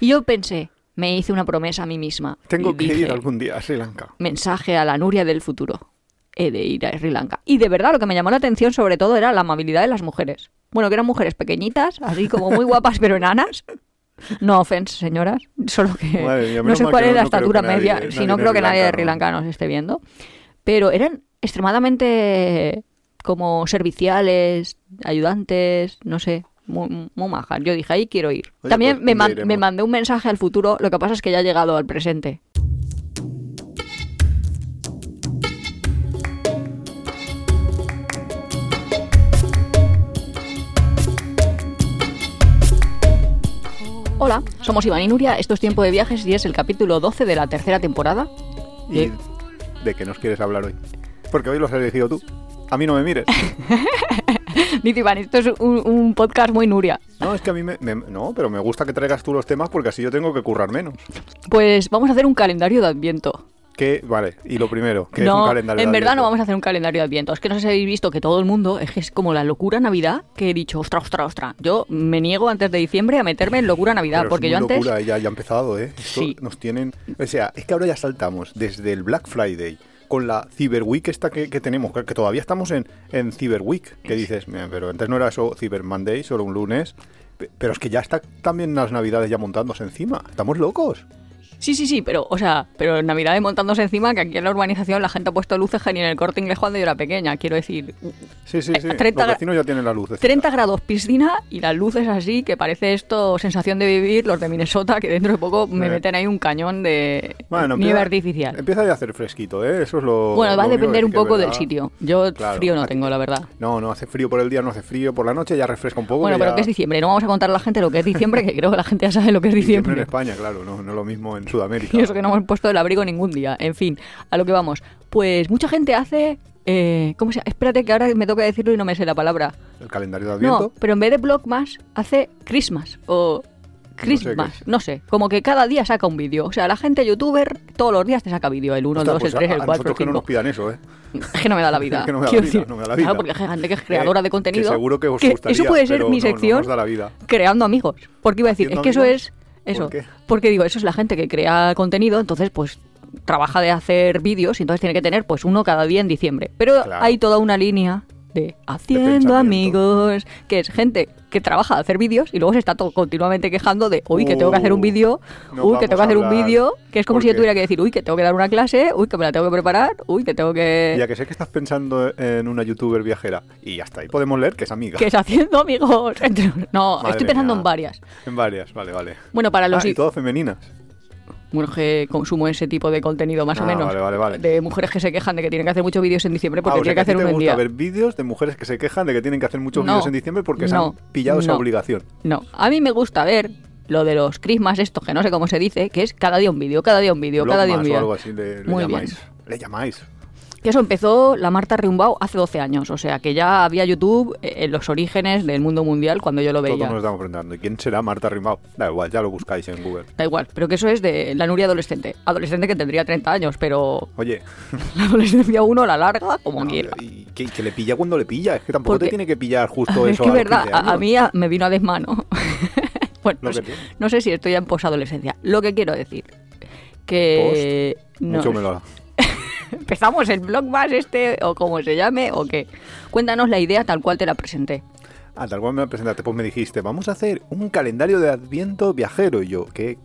Y yo pensé, me hice una promesa a mí misma. Tengo que dije, ir algún día a Sri Lanka. Mensaje a la Nuria del futuro. He de ir a Sri Lanka. Y de verdad, lo que me llamó la atención sobre todo era la amabilidad de las mujeres. Bueno, que eran mujeres pequeñitas, así como muy guapas pero enanas. No offense, señoras. Solo que Madre no sé cuál es la no estatura media. nadie Si no creo que nadie de Sri Lanka nos esté viendo. Pero eran extremadamente como serviciales, ayudantes, no sé, muy, muy majas. Yo dije, ahí quiero ir. Oye, También pues, me, man- me mandé un mensaje al futuro, lo que pasa es que ya ha llegado al presente. Hola, somos Iván y Nuria, esto es Tiempo de Viajes y es el capítulo 12 de la tercera temporada. ¿Y de qué nos quieres hablar hoy? Porque hoy lo has elegido tú. A mí no me mires. Dice Iván, esto es un, un podcast muy Nuria. No, es que a mí me, me- No, pero me gusta que traigas tú los temas porque así yo tengo que currar menos. Pues vamos a hacer un calendario de Adviento. Que, vale, y lo primero, que es no, un calendario en de verdad no vamos a hacer un calendario de Adviento. Es que no sé si habéis visto que todo el mundo es que es como la locura Navidad que he dicho, ostra, ostra, ostra. Yo me niego antes de diciembre a meterme en locura Navidad Pero es porque yo muy antes locura, ya, ya ha empezado, ¿eh? Esto Sí. nos tienen... O sea, es que ahora ya saltamos desde el Black Friday con la Cyber Week esta que, que tenemos, que, que todavía estamos en, en Cyber Week, que dices, "Mira, pero antes no era eso Cyber Monday, solo un lunes, Pe- pero es que ya está también las navidades ya montándose encima, estamos locos. Sí, sí, sí, pero, o sea, pero en Navidad montándose encima que aquí en la urbanización la gente ha puesto luces ni en el corte inglés cuando yo era pequeña, quiero decir. Sí, sí, Eh, sí, 30 los vecinos ya tienen las luces. 30 grados piscina y las luces así, que parece esto sensación de vivir, los de Minnesota, que dentro de poco me Eh. meten ahí un cañón de Bueno, nieve empieza- artificial. Empieza ya a hacer fresquito, ¿eh? Eso es lo... Bueno, va a depender un poco del sitio. Yo Claro, frío no aquí- tengo, la verdad. No, no hace frío por el día, no hace frío por la noche, ya refresca un poco. Bueno, que pero ya- que es diciembre. No vamos a contar a la gente lo que es diciembre, que creo que la gente ya sabe lo que es Diciembre en diciembre. España, claro, no, no lo mismo en Sudamérica. Y eso que no hemos puesto el abrigo ningún día. En fin, a lo que vamos. Pues mucha gente hace... eh, ¿Cómo se llama? Espérate que ahora me toca decirlo y no me sé la palabra. El calendario de No, Adviento. pero en vez de Blogmas hace Christmas o Christmas, qué es. no sé, como que cada día saca un vídeo. O sea, la gente youtuber todos los días te saca vídeo, el 1, el Ostras, 2, pues el 3, a- el a 4, nosotros el que no 5. nos pidan eso, ¿eh? Es que no me da la vida. Es que no me da la vida, no me da la claro, vida. porque hay gente que es creadora Eh, de contenido. que seguro que os que gustaría, eso puede ser pero mi no, no sección nos da la vida. creando amigos. Porque iba a decir, es ¿Haciendo que eso amigos? es... Eso. ¿Por qué? Porque digo, eso es la gente que crea contenido, entonces pues trabaja de hacer vídeos y entonces tiene que tener pues uno cada día en diciembre. Pero Claro. hay toda una línea de haciendo amigos, que es gente que trabaja de hacer vídeos y luego se está todo continuamente quejando de, uy, que tengo que hacer un vídeo, no uy, que tengo que hacer un vídeo, que es como si yo tuviera que decir, uy, que tengo que dar una clase, uy, que me la tengo que preparar, uy, que tengo que... Ya que sé que estás pensando en una youtuber viajera y hasta ahí podemos leer que es amiga. que es haciendo amigos. No, Madre estoy pensando mía. en varias. En varias, vale, vale. Bueno, para los Ah, y todas femeninas. Que consumo ese tipo de contenido más o Ah, menos. vale, vale, vale. De mujeres que se quejan de que tienen que hacer muchos vídeos en diciembre porque Ah, o sea, tienen que hacer uno en día. ver vídeos de mujeres que se quejan de que tienen que hacer muchos No, vídeos en diciembre porque se no, han pillado esa no. obligación. No, a mí me gusta ver lo de los Christmas estos, que no sé cómo se dice, que es cada día un vídeo, cada día un vídeo, cada día un o vídeo. así le, Muy bien. llamáis. Le llamáis. Que eso empezó la Marta Riumbau hace 12 años, o sea que ya había YouTube eh, en los orígenes del mundo mundial cuando yo lo Todos veía. nos estamos preguntando. ¿Y quién será Marta Rimao? Da igual, ya lo buscáis en Google. Da igual, pero que eso es de la Nuria adolescente. Adolescente que tendría 30 años, pero Oye, la adolescencia uno la larga como no, quiera. y que, que le pilla cuando le pilla. Es que tampoco Porque- te tiene que pillar justo es eso que a es verdad, 15 a, a mí a- me vino a desmano. bueno, no que sé, no sé si estoy ya en posadolescencia. Lo que quiero decir, que... no Mucho sé. me lo empezamos el blog más este, o como se llame, o qué. Cuéntanos la idea tal cual te la presenté. Ah, tal cual me la presentaste, pues me dijiste, vamos a hacer un calendario de Adviento viajero. Y yo, ¿qué?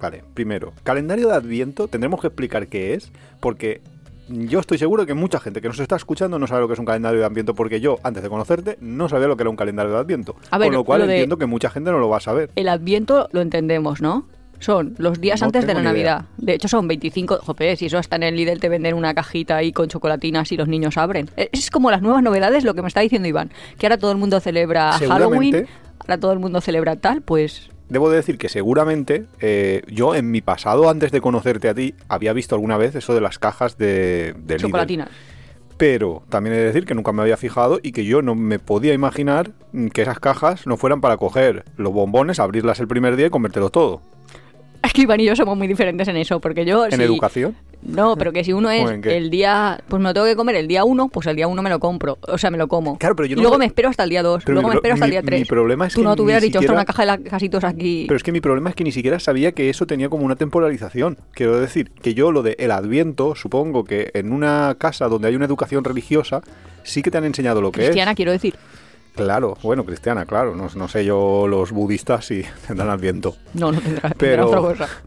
Vale, primero, calendario de Adviento, tendremos que explicar qué es, porque yo estoy seguro que mucha gente que nos está escuchando no sabe lo que es un calendario de Adviento, porque yo, antes de conocerte, no sabía lo que era un calendario de Adviento. A ver, Con lo cual lo entiendo que mucha gente no lo va a saber. El Adviento lo entendemos, ¿no? Son los días No antes de la idea. Navidad. De hecho, son 25. Jope, si eso hasta en el Lidl te venden una cajita ahí con chocolatinas y los niños abren. Eh, Es como las nuevas novedades, lo que me está diciendo Iván. Que ahora todo el mundo celebra Halloween, ahora todo el mundo celebra tal, pues. Debo de decir que seguramente eh, yo en mi pasado, antes de conocerte a ti, había visto alguna vez eso de las cajas de, de Lidl. Chocolatinas. Pero también he de decir que nunca me había fijado y que yo no me podía imaginar que esas cajas no fueran para coger los bombones, abrirlas el primer día y comértelo todo. Es que Iván y yo somos muy diferentes en eso, porque yo. En si- educación. No, pero que si uno es el día, pues me lo tengo que comer el día 1, pues el día 1 me lo compro, o sea, me lo como. Claro, pero yo no luego me- espero hasta el día 2, Pero luego mi me espero hasta el mi- día 3. mi problema es Tú que no te hubieras dicho, es siquiera- una caja de casitos aquí. Pero es que mi problema es que ni siquiera sabía que eso tenía como una temporalización. Quiero decir, que yo lo de el Adviento, supongo que en una casa donde hay una educación religiosa, sí que te han enseñado lo que Cristiana, quiero decir. Claro, bueno, cristiana, claro. No, no sé yo los budistas si tendrán Adviento. No, no tendrá, tendrá Pero- otra cosa.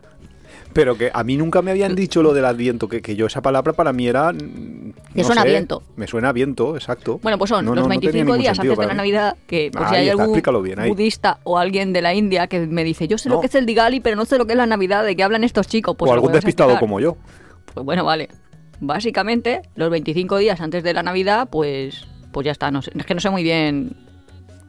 Pero que a mí nunca me habían dicho lo del Adviento, que, que yo esa palabra para mí era... mm, Me no suena a viento. Me suena a viento, exacto. Bueno, pues son No, los no, no tenía 25 ningún días antes de la mí. Navidad, que si hay está, algún bien, budista o alguien de la India que me dice, yo sé lo que es el Digali, pero no sé lo que es la Navidad, ¿de qué hablan estos chicos? Pues o algún despistado explicar. como yo. Pues bueno, vale. Básicamente, los 25 días antes de la Navidad, pues, pues ya está. No sé- es que no sé muy bien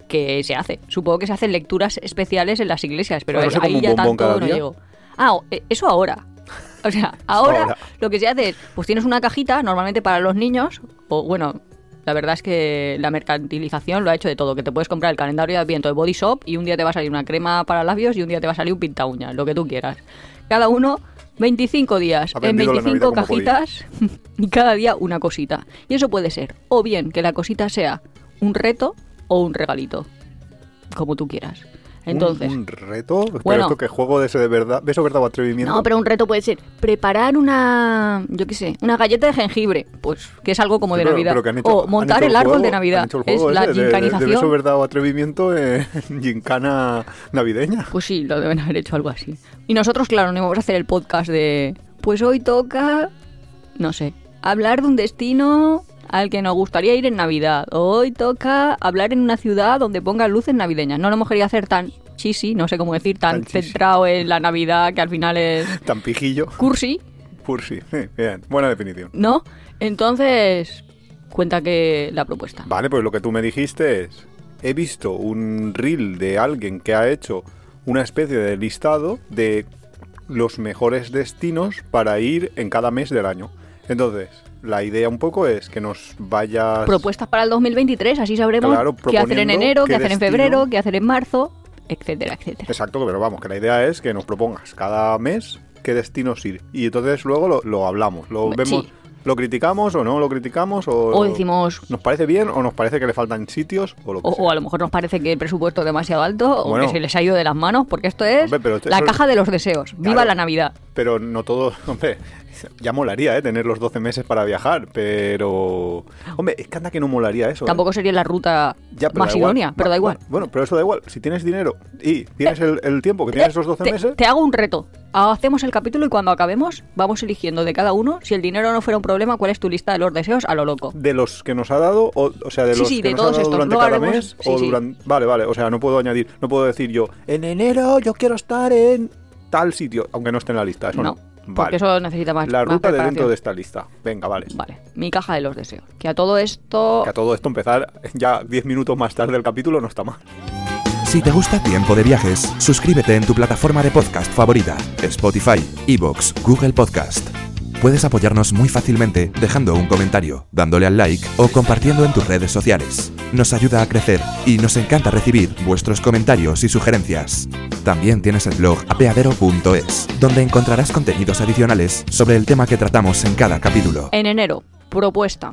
qué se hace. Supongo que se hacen lecturas especiales en las iglesias, pero Bueno, ahí ya tanto no llego. Ah, eh, eso ahora. O sea, ahora, ahora. lo que se hace es, pues tienes una cajita, normalmente para los niños, o bueno, la verdad es que la mercantilización lo ha hecho de todo, que te puedes comprar el calendario de Adviento de Body Shop y un día te va a salir una crema para labios y un día te va a salir un pinta uñas, lo que tú quieras. Cada uno 25 días en vendido la 25 Navidad como podía. cajitas y cada día una cosita. Y eso puede ser o bien que la cosita sea un reto o un regalito, como tú quieras. Entonces, Un, un reto. Pero Bueno. esto que juego de ese de verdad, beso verdad o atrevimiento. no, pero un reto puede ser preparar una, yo qué sé, una galleta de jengibre, pues que es algo como Sí, de pero- Navidad. pero hecho- o montar el árbol juego- de Navidad. Es la de- de- De, gincanización. beso verdad o atrevimiento en gincana navideña. Pues sí, lo deben haber hecho algo así. Y nosotros, claro, no íbamos a hacer el podcast de. Pues hoy toca. No sé. Hablar de un destino al que nos gustaría ir en Navidad. Hoy toca hablar en una ciudad donde pongan luces navideñas. No lo hemos querido hacer tan chisi, no sé cómo decir, tan, Tan centrado en la Navidad que al final es Tan pijillo. cursi, Pursi. Sí, bien, buena definición. ¿no? Entonces, cuenta que la propuesta. Vale, pues lo que tú me dijiste es, he visto un reel de alguien que ha hecho una especie de listado de los mejores destinos para ir en cada mes del año. Entonces, la idea un poco es que nos vayas... Propuestas para el 2023, así sabremos Claro, qué hacer en enero, qué qué hacer en febrero, qué hacer en marzo, etcétera, etcétera. Exacto, pero vamos, que la idea es que nos propongas cada mes qué destinos ir. Y entonces luego lo, lo hablamos, lo Sí. vemos, lo criticamos o no lo criticamos, o, O decimos, nos parece bien o nos parece que le faltan sitios o lo que O, sea. o a lo mejor nos parece que el presupuesto es demasiado alto o que se les ha ido de las manos, porque esto es Hombre, pero la eso- caja de los deseos. ¡Viva Claro. la Navidad! Pero no todo, hombre, ya molaría, ¿eh? Tener los 12 meses para viajar, pero... Hombre, es que anda que no molaría eso. ¿eh? Tampoco sería la ruta Ya, más idónea, pero da igual. Bueno, pero eso da igual. Si tienes dinero y tienes el, el tiempo que tienes esos 12 te, meses... te hago un reto. Hacemos el capítulo y cuando acabemos vamos eligiendo de cada uno, si el dinero no fuera un problema, cuál es tu lista de los deseos a lo loco. De los que nos ha dado, o, o sea, de Sí, los sí, que de nos ha todos dado estos. durante Luego cada haremos- mes, sí, o sí. durante... Vale, vale, o sea, no puedo añadir, no puedo decir yo, en enero yo quiero estar en tal sitio, aunque no esté en la lista, eso no. No, Vale. porque eso necesita más La más ruta de dentro de esta lista. Venga, vale. Vale, mi caja de los deseos. Que a todo esto... Que a todo esto empezar ya 10 minutos más tarde del capítulo no está mal. Si te gusta Tiempo de Viajes, suscríbete en tu plataforma de podcast favorita, Spotify, Evox, Google Podcast. Puedes apoyarnos muy fácilmente dejando un comentario, dándole al like o compartiendo en tus redes sociales. Nos ayuda a crecer y nos encanta recibir vuestros comentarios y sugerencias. También tienes el blog apeadero.es, donde encontrarás contenidos adicionales sobre el tema que tratamos en cada capítulo. En enero, propuesta.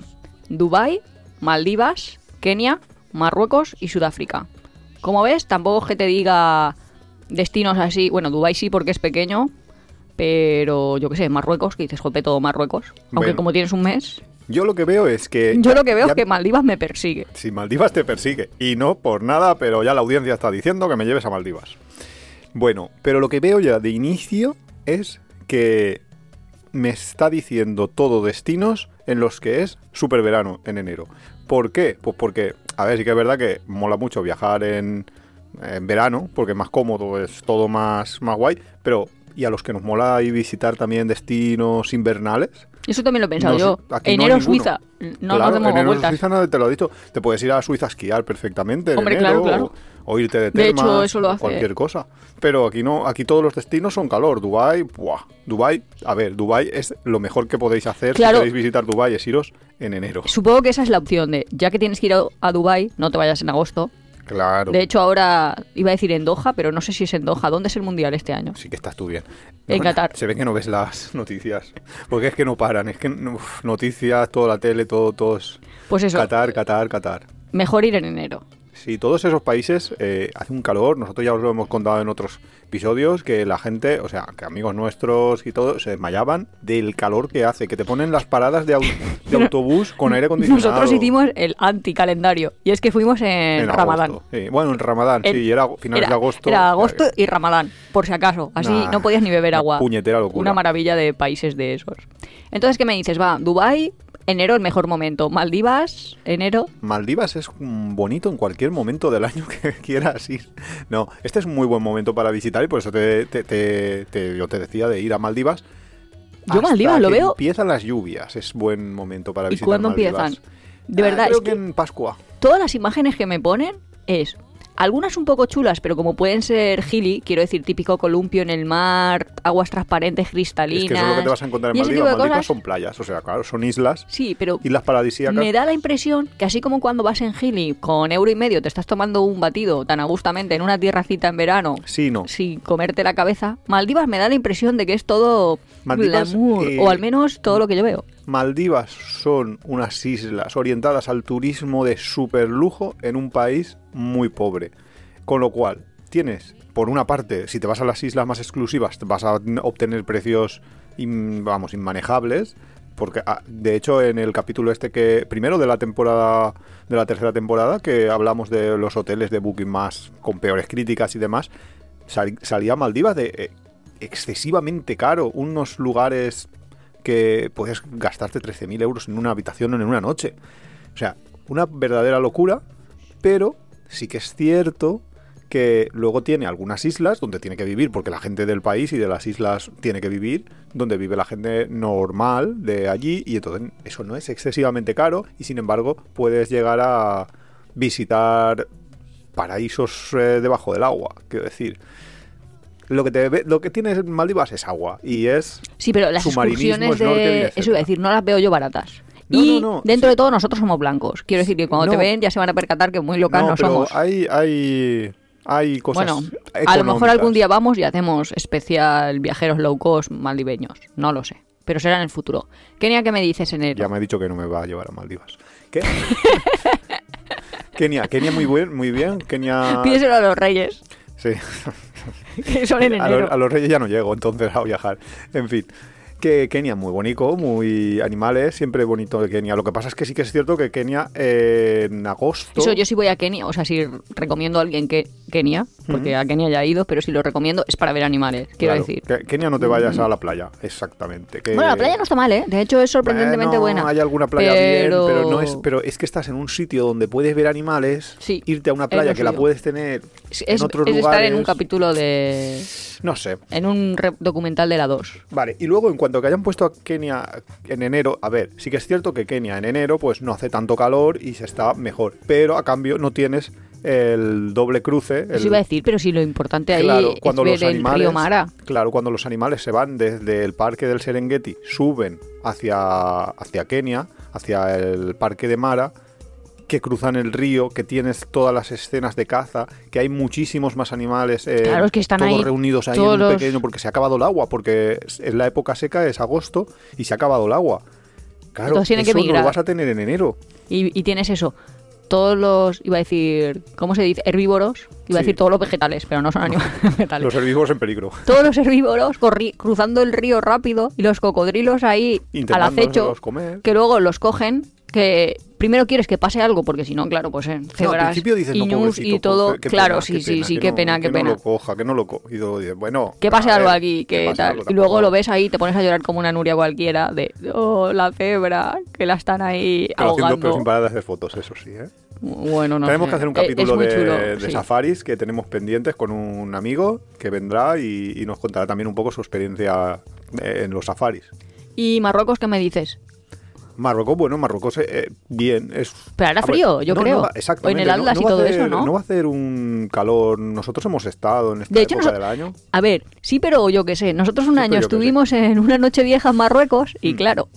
Dubai, Maldivas, Kenia, Marruecos y Sudáfrica. Como ves, tampoco que te diga destinos así. Bueno, Dubai sí porque es pequeño, pero yo qué sé, Marruecos, que dices, jope, todo Marruecos. Aunque Bueno. como tienes un mes, Yo lo que veo es que... yo ya- lo que veo ya- es que Maldivas me persigue. Si Maldivas te persigue. Y no por nada, pero ya la audiencia está diciendo que me lleves a Maldivas. Bueno, pero lo que veo ya de inicio es que me está diciendo todo destinos en los que es super verano en enero. ¿Por qué? Pues porque, a ver, sí que es verdad que mola mucho viajar en, en verano, porque es más cómodo, es todo más, más guay, pero y a los que nos mola ir visitar también destinos invernales, Eso también lo he pensado yo. aquí enero ninguno. Suiza, no claro, nos demos en enero vueltas. Suiza nadie te lo ha dicho. Te puedes ir a Suiza a esquiar perfectamente. en Hombre, enero, claro, claro. O, o irte de De hecho, termas, eso lo hace- Cualquier cosa. Pero aquí no, aquí todos los destinos son calor. Dubai, buah. Dubai, a ver, Dubai es lo mejor que podéis hacer Claro. si queréis visitar Dubai, es iros en enero. Supongo que esa es la opción de, ya que tienes que ir a, a Dubai, no te vayas en agosto, Claro. De hecho, ahora iba a decir en Doha, pero no sé si es en Doha. ¿Dónde es el mundial este año? Sí que estás tú bien. En Qatar. Se ve que no ves las noticias. Porque es que no paran. Es que uf, noticias, toda la tele, todo, todo es Pues eso, Qatar, Qatar, Qatar. mejor ir en enero. Sí, todos esos países eh, hace un calor. Nosotros ya os lo hemos contado en otros episodios que la gente, o sea, que amigos nuestros y todo, se desmayaban del calor que hace. Que te ponen las paradas de, au- de autobús con aire acondicionado. Nosotros hicimos el anticalendario. Y es que fuimos en, en Ramadán. agosto. Sí, Bueno, en Ramadán, sí, y era finales era, de agosto. Era agosto y Ramadán, por si acaso. Así Nah, no podías ni beber agua. puñetera locura. Una maravilla de países de esos. Entonces, ¿qué me dices? Va, Dubai, enero el mejor momento. Maldivas, enero. Maldivas es bonito en cualquier momento del año que quieras ir. No, este es un muy buen momento para visitar y por eso te, te- te- te- yo te decía de ir a Maldivas. Yo Maldivas lo veo- Empiezan las lluvias, es buen momento para ¿Y visitar. cuándo Maldivas. empiezan? De Ah, verdad, creo es que en Pascua. todas las imágenes que me ponen es algunas un poco chulas, pero como pueden ser gili, quiero decir, típico columpio en el mar, aguas transparentes, cristalinas. Es que eso es lo que te vas a encontrar en Maldivas. Maldivas cosas. son playas, o sea, claro, son islas, Sí, pero islas paradisíacas. me da la impresión que así como cuando vas en Gili con euro y medio te estás tomando un batido tan agustamente en una tierracita en verano Sí, no. sin comerte la cabeza, Maldivas me da la impresión de que es todo Maldivas, glamour, eh, o al menos todo lo que yo veo. Maldivas son unas islas orientadas al turismo de super lujo en un país muy pobre. Con lo cual, tienes, por una parte, si te vas a las islas más exclusivas, vas a obtener precios, vamos, inmanejables. Porque, ah, de hecho, en el capítulo este que, primero de la temporada, de la tercera temporada, que hablamos de los hoteles de Booking más con peores críticas y demás, sal- salía Maldivas de eh, excesivamente caro, unos lugares que puedes gastarte 13.000 euros en una habitación en una noche. O sea, una verdadera locura, pero sí que es cierto que luego tiene algunas islas donde tiene que vivir, porque la gente del país y de las islas tiene que vivir, donde vive la gente normal de allí, y entonces eso no es excesivamente caro, y sin embargo puedes llegar a visitar paraísos eh, debajo del agua, quiero decir. Lo que, te, lo que tienes en Maldivas es agua y es Sí, pero las excursiones de... Eso iba a decir, no las veo yo baratas. No, y no, no, dentro sí. de todo nosotros somos blancos. Quiero decir que cuando te ven ya se van a percatar que muy locas no, pero somos. hay hay hay cosas Bueno, a lo mejor algún día vamos y hacemos especial viajeros low cost maldiveños. No lo sé. Pero será en el futuro. Kenia, ¿qué me dices enero? ya me ha dicho que no me va a llevar a Maldivas ¿qué? Kenia Kenia muy buen muy bien Kenia Pídeselo a los reyes, sí que son en a, enero. los, a los reyes ya no llego entonces a viajar en fin que Kenia muy bonito, muy animales, siempre bonito de Kenia. Lo que pasa es que sí que es cierto que Kenia eh, en agosto Eso yo sí voy a Kenia, o sea, si recomiendo a alguien que Kenia, porque a Kenia ya he ido, pero si lo recomiendo es para ver animales, quiero Claro, decir. que- Kenia no te vayas a la playa, exactamente. que- Bueno, la playa no está mal, ¿eh? De hecho es sorprendentemente Bueno, buena. Hay alguna playa pero... bien, pero no es, pero es que estás en un sitio donde puedes ver animales, Sí, irte a una playa que la puedes tener Es, en otros es estar en un lugares. capítulo de... No sé. En un documental de la 2. Vale, y luego en cuanto que hayan puesto a Kenia en enero, a ver, sí que es cierto que Kenia en enero pues no hace tanto calor y se está mejor, pero a cambio no tienes el doble cruce. el- Eso iba a decir, pero si lo importante ahí Claro, es cuando ver los el animales, río Mara. Claro, cuando los animales se van desde el parque del Serengeti, suben hacia, hacia Kenia, hacia el parque de Mara, que cruzan el río, que tienes todas las escenas de caza, que hay muchísimos más animales eh, Claro, es que están todos ahí reunidos ahí todos en un los- pequeño, porque se ha acabado el agua, porque es es la época seca, es agosto, y se ha acabado el agua. Claro, que eso no lo vas a tener en enero. Y, y tienes eso. Todos los, iba a decir, ¿cómo se dice? Herbívoros. Iba a decir todos los vegetales, pero no son animales vegetales. Los herbívoros en peligro. Todos los herbívoros cruzando el río rápido y los cocodrilos ahí al acecho, comer. que luego los cogen, que primero quieres que pase algo, porque si no, claro, pues en No, al cebras principio dices, no, y todo. qué- qué claro, pena, sí, qué sí, pena, sí, que qué no- pena, qué que pena. no lo coja, que no lo coja. Y luego dices, bueno... Que pase algo ver, aquí, que que tal. algo, y luego tampoco- lo ves ahí, te pones a llorar como una Nuria cualquiera, de, oh, la cebra, que la están ahí Pero, haciendo, pero ahogando. sin parar de fotos, eso sí, ¿eh? Bueno, no tenemos que hacer un Eh, capítulo de, chulo, de sí. safaris que tenemos pendientes con un amigo que vendrá y, y nos contará también un poco su experiencia eh, en los safaris. ¿Y Marruecos qué me dices? Marruecos, bueno, Marruecos, eh, eh, bien. Es, Pero hará frío, yo no, creo. no exactamente. O en el Atlas no y todo hacer- eso, ¿no? No va a hacer un calor. Nosotros hemos estado en esta De hecho, época noso- del año. A ver, sí, pero yo qué sé. Nosotros un Sí, año estuvimos en una noche vieja en Marruecos y Mm. claro,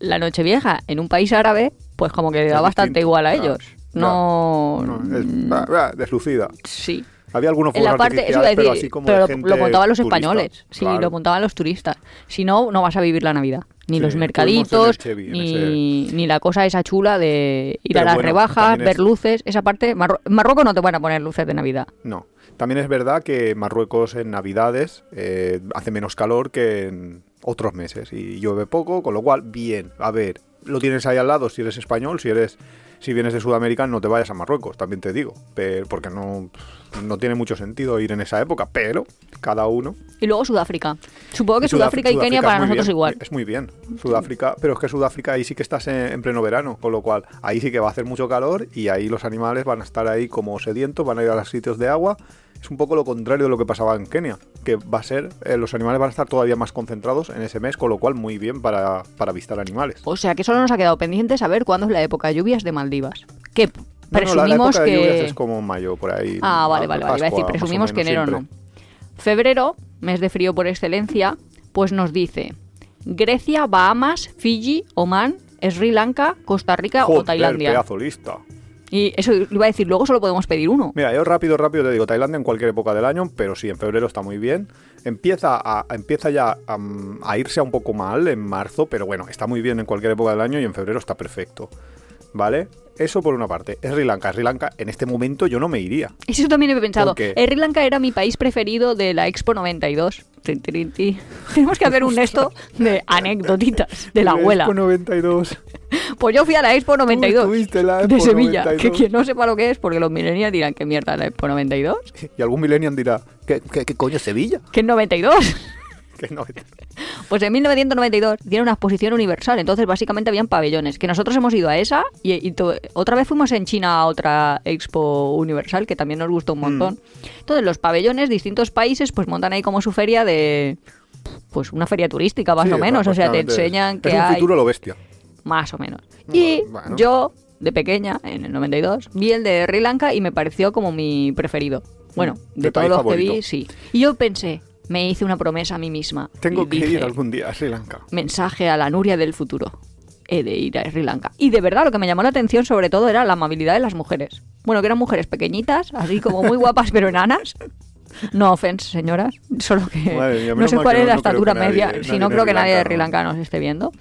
la noche vieja en un país árabe, pues como que da bastante igual a ellos. No... No, es, ah, deslucida. Sí. Había algunos En la fuegos parte, eso iba a artificiales, pero decir, así como pero de lo- gente lo montaban los turista. españoles, sí, Claro. lo montaban los turistas. Si no, no vas a vivir la Navidad. Ni Sí, los mercaditos, Chevy, ni, ni la cosa esa chula de ir Pero a las bueno, rebajas, ver es- luces. Esa parte, Marro- Marruecos no te van a poner luces de Navidad. No. También es verdad que Marruecos en Navidades eh, hace menos calor que en otros meses y llueve poco, con lo cual, bien. A ver, lo tienes ahí al lado si eres español, si eres si vienes de Sudamérica no te vayas a Marruecos, también te digo, pero, porque no, no tiene mucho sentido ir en esa época, pero cada uno. Y luego Sudáfrica. Supongo que Sudáfrica, y Kenia Sudáfrica para nosotros bien, igual. Es muy bien. Sudáfrica, pero es que Sudáfrica ahí sí que estás en, en pleno verano, con lo cual ahí sí que va a hacer mucho calor y ahí los animales van a estar ahí como sedientos, van a ir a los sitios de agua. Es un poco lo contrario de lo que pasaba en Kenia, que va a ser, eh, los animales van a estar todavía más concentrados en ese mes, con lo cual muy bien para, para avistar animales. O sea que solo nos ha quedado pendiente saber cuándo es la época de lluvias de Maldivas. Que No, no, la- la, presumimos época de lluvias que... es como mayo, por ahí. Ah, vale, vale, Pascua, vale. Iba a decir, presumimos que enero no. Febrero, mes de frío por excelencia, pues nos dice Grecia, Bahamas, Fiji, Omán, Sri Lanka, Costa Rica o Tailandia. pedazo lista. Y eso iba a decir, luego solo podemos pedir uno. Mira, yo rápido, rápido te digo, Tailandia en cualquier época del año, pero sí, en febrero está muy bien. Empieza, a, empieza ya a, a irse a un poco mal en marzo, pero bueno, está muy bien en cualquier época del año y en febrero está perfecto. ¿Vale? Eso por una parte. Sri Lanka. Sri Lanka, en este momento yo no me iría. Eso también he pensado. ¿Por qué? Sri Lanka era mi país preferido de la Expo 92. Tin, tin, tin. Tenemos que hacer un esto de anecdotitas de la abuela. Expo 92. Pues yo fui a la Expo 92 estuviste en la de Expo Sevilla. 92. Que quien no sepa lo que es, porque los millennials dirán que mierda la Expo 92. Y algún millennial dirá, ¿qué, qué, qué coño es Sevilla? ¿Qué es 92? Que no- Pues en 1992 tiene una exposición universal, entonces básicamente habían pabellones. Que nosotros hemos ido a esa y, y otra vez fuimos en China a otra expo universal que también nos gustó un montón. Entonces los pabellones, distintos países, pues montan ahí como su feria de... Pues una feria turística más Sí, o menos, o sea, te es- enseñan que es un hay... futuro lo bestia. Más o menos. Y bueno. yo, de pequeña, en el 92, vi el de Sri Lanka y me pareció como mi preferido. Bueno, Mm, de todos los que vi, sí. Y yo pensé, me hice una promesa a mí misma. Tengo que dije, ir algún día a Sri Lanka. mensaje a la Nuria del futuro. He de ir a Sri Lanka. Y de verdad, lo que me llamó la atención sobre todo era la amabilidad de las mujeres. Bueno, que eran mujeres pequeñitas, así como muy guapas pero enanas. No offense, señoras. Solo que Madre no sé cuál es la no estatura media. Si no creo que nadie de Sri. Lanka nos esté viendo.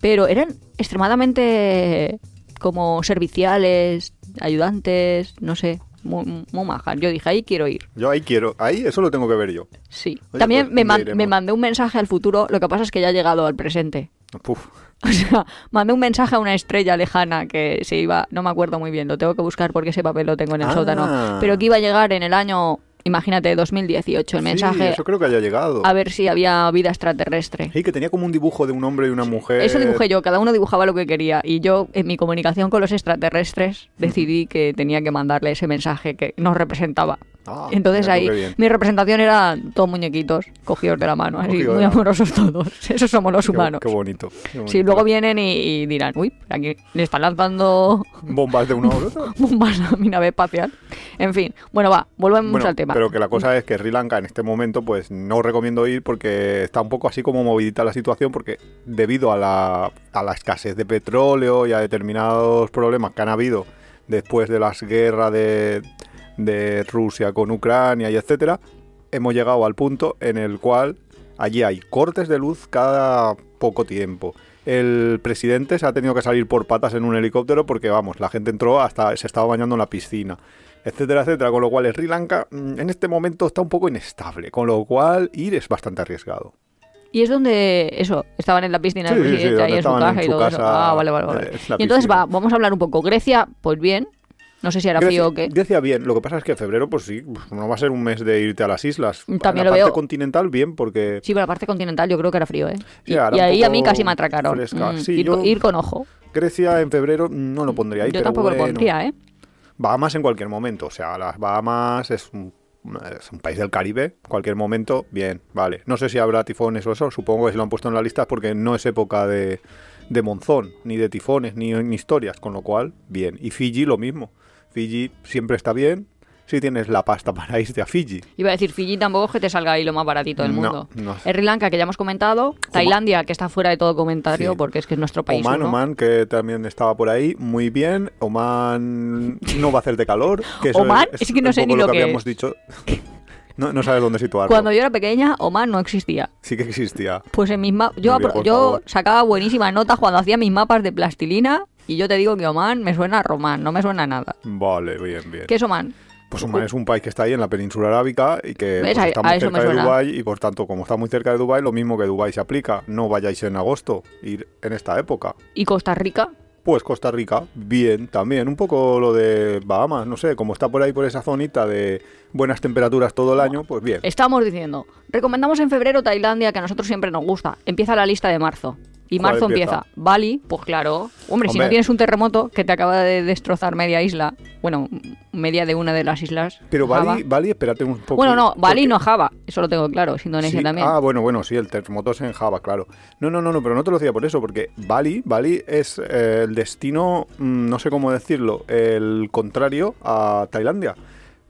Pero eran extremadamente como serviciales, ayudantes, no sé, muy, muy majas. Yo dije, ahí quiero ir. Yo ahí quiero, ahí eso lo tengo que ver yo. Sí. Oye, También pues, me, man- me mandé un mensaje al futuro, lo que pasa es que ya ha llegado al presente. Puf. O sea, mandé un mensaje a una estrella lejana que se iba, no me acuerdo muy bien, lo tengo que buscar porque ese papel lo tengo en el Ah. sótano, pero que iba a llegar en el año, imagínate, 2018, el Sí, mensaje eso creo que haya llegado. a ver si había vida extraterrestre. Sí, que tenía como un dibujo de un hombre y una mujer. Eso dibujé yo, cada uno dibujaba lo que quería y yo en mi comunicación con los extraterrestres decidí que tenía que mandarle ese mensaje que nos representaba. Ah, Entonces ahí mi representación era todos muñequitos cogidos de la mano, así muy amorosos todos. Esos somos los Qué- humanos. Qué, bonito. qué Sí, luego vienen y, y dirán, uy, aquí le están lanzando Bombas de uno a otro. bombas a mi nave espacial. En fin, bueno, va, volvemos Bueno, al tema. pero que la cosa es que Sri Lanka en este momento pues no recomiendo ir porque está un poco así como movidita la situación porque debido a la, a la escasez de petróleo y a determinados problemas que han habido después de las guerras de, de Rusia con Ucrania y etcétera, hemos llegado al punto en el cual allí hay cortes de luz cada poco tiempo. El presidente se ha tenido que salir por patas en un helicóptero porque, vamos, la gente entró hasta se estaba bañando en la piscina, etcétera, etcétera. Con lo cual, Sri Lanka mm, en este momento está un poco inestable, con lo cual ir es bastante arriesgado. Y es donde, eso, estaban en la piscina Sí, del sí, sí, presidente, ahí en su casa en y todo eso. Ah, vale, vale, vale. eh, y entonces va, vamos a hablar un poco. Grecia, pues bien. No sé si era frío o qué. Grecia bien, lo que pasa es que febrero, pues sí, no va a ser un mes de irte a las islas. También la lo parte veo- continental bien, porque Sí, pero la parte continental yo creo que era frío, ¿eh? Sí, Y, ahí a mí casi me atracaron. Mm, Sí, ir, yo- con- ir con ojo. Grecia en febrero no lo pondría ahí. yo pero tampoco lo pondría, ¿eh? Bahamas en cualquier momento. O sea, las Bahamas es un, es un país del Caribe. Cualquier momento, bien, vale. No sé si habrá tifones o eso. Supongo que si lo han puesto en la lista porque no es época de, de monzón, ni de tifones, ni, ni historias. Con lo cual, bien. Y Fiji lo mismo. Fiji siempre está bien. si tienes la pasta para irte a Fiji. Iba a decir, Fiji tampoco es que te salga ahí lo más baratito del No, mundo. no. Sri Lanka, que ya hemos comentado. Tailandia, que está fuera de todo comentario Sí. porque es que es nuestro país. Oman, uno. Oman, que también estaba por ahí, muy bien. Oman no va a hacerte calor. Que Oman, es que no sé ni lo que que habíamos es. dicho. No, no sabes dónde situarlo. Cuando yo era pequeña, Oman no existía. Sí que existía. Pues en mis mapas. Yo, Nuria, yo sacaba buenísimas notas cuando hacía mis mapas de plastilina. Y yo te digo que Oman me suena a Román, no me suena a nada. Vale, bien, bien. ¿Qué es Oman? Pues Oman es un país que está ahí en la península arábica y que pues, A- está muy cerca de. Dubái y por tanto, como está muy cerca de Dubái, lo mismo que Dubái se aplica. No vayáis en agosto, ir en esta época. ¿Y Costa Rica? Pues Costa Rica, bien, también. Un poco lo de Bahamas, no sé, como está por ahí por esa zonita de buenas temperaturas todo el año, pues bien. Estamos diciendo, recomendamos en febrero Tailandia, que a nosotros siempre nos gusta. Empieza la lista de marzo. Y ¿Cuál marzo empieza? empieza? Bali, pues claro. Hombre, si no tienes un terremoto que te acaba de destrozar media isla, bueno, media de una de las islas. Pero Java. Bali, Bali, espérate un poco. Bueno, no, Bali porque- no Java, eso lo tengo claro, es Indonesia Sí, también. Ah, bueno, bueno, sí, el terremoto es en Java, claro. No, no, no, no, pero no te lo decía por eso, porque Bali, Bali es eh, el destino, mm, no sé cómo decirlo, el contrario a Tailandia.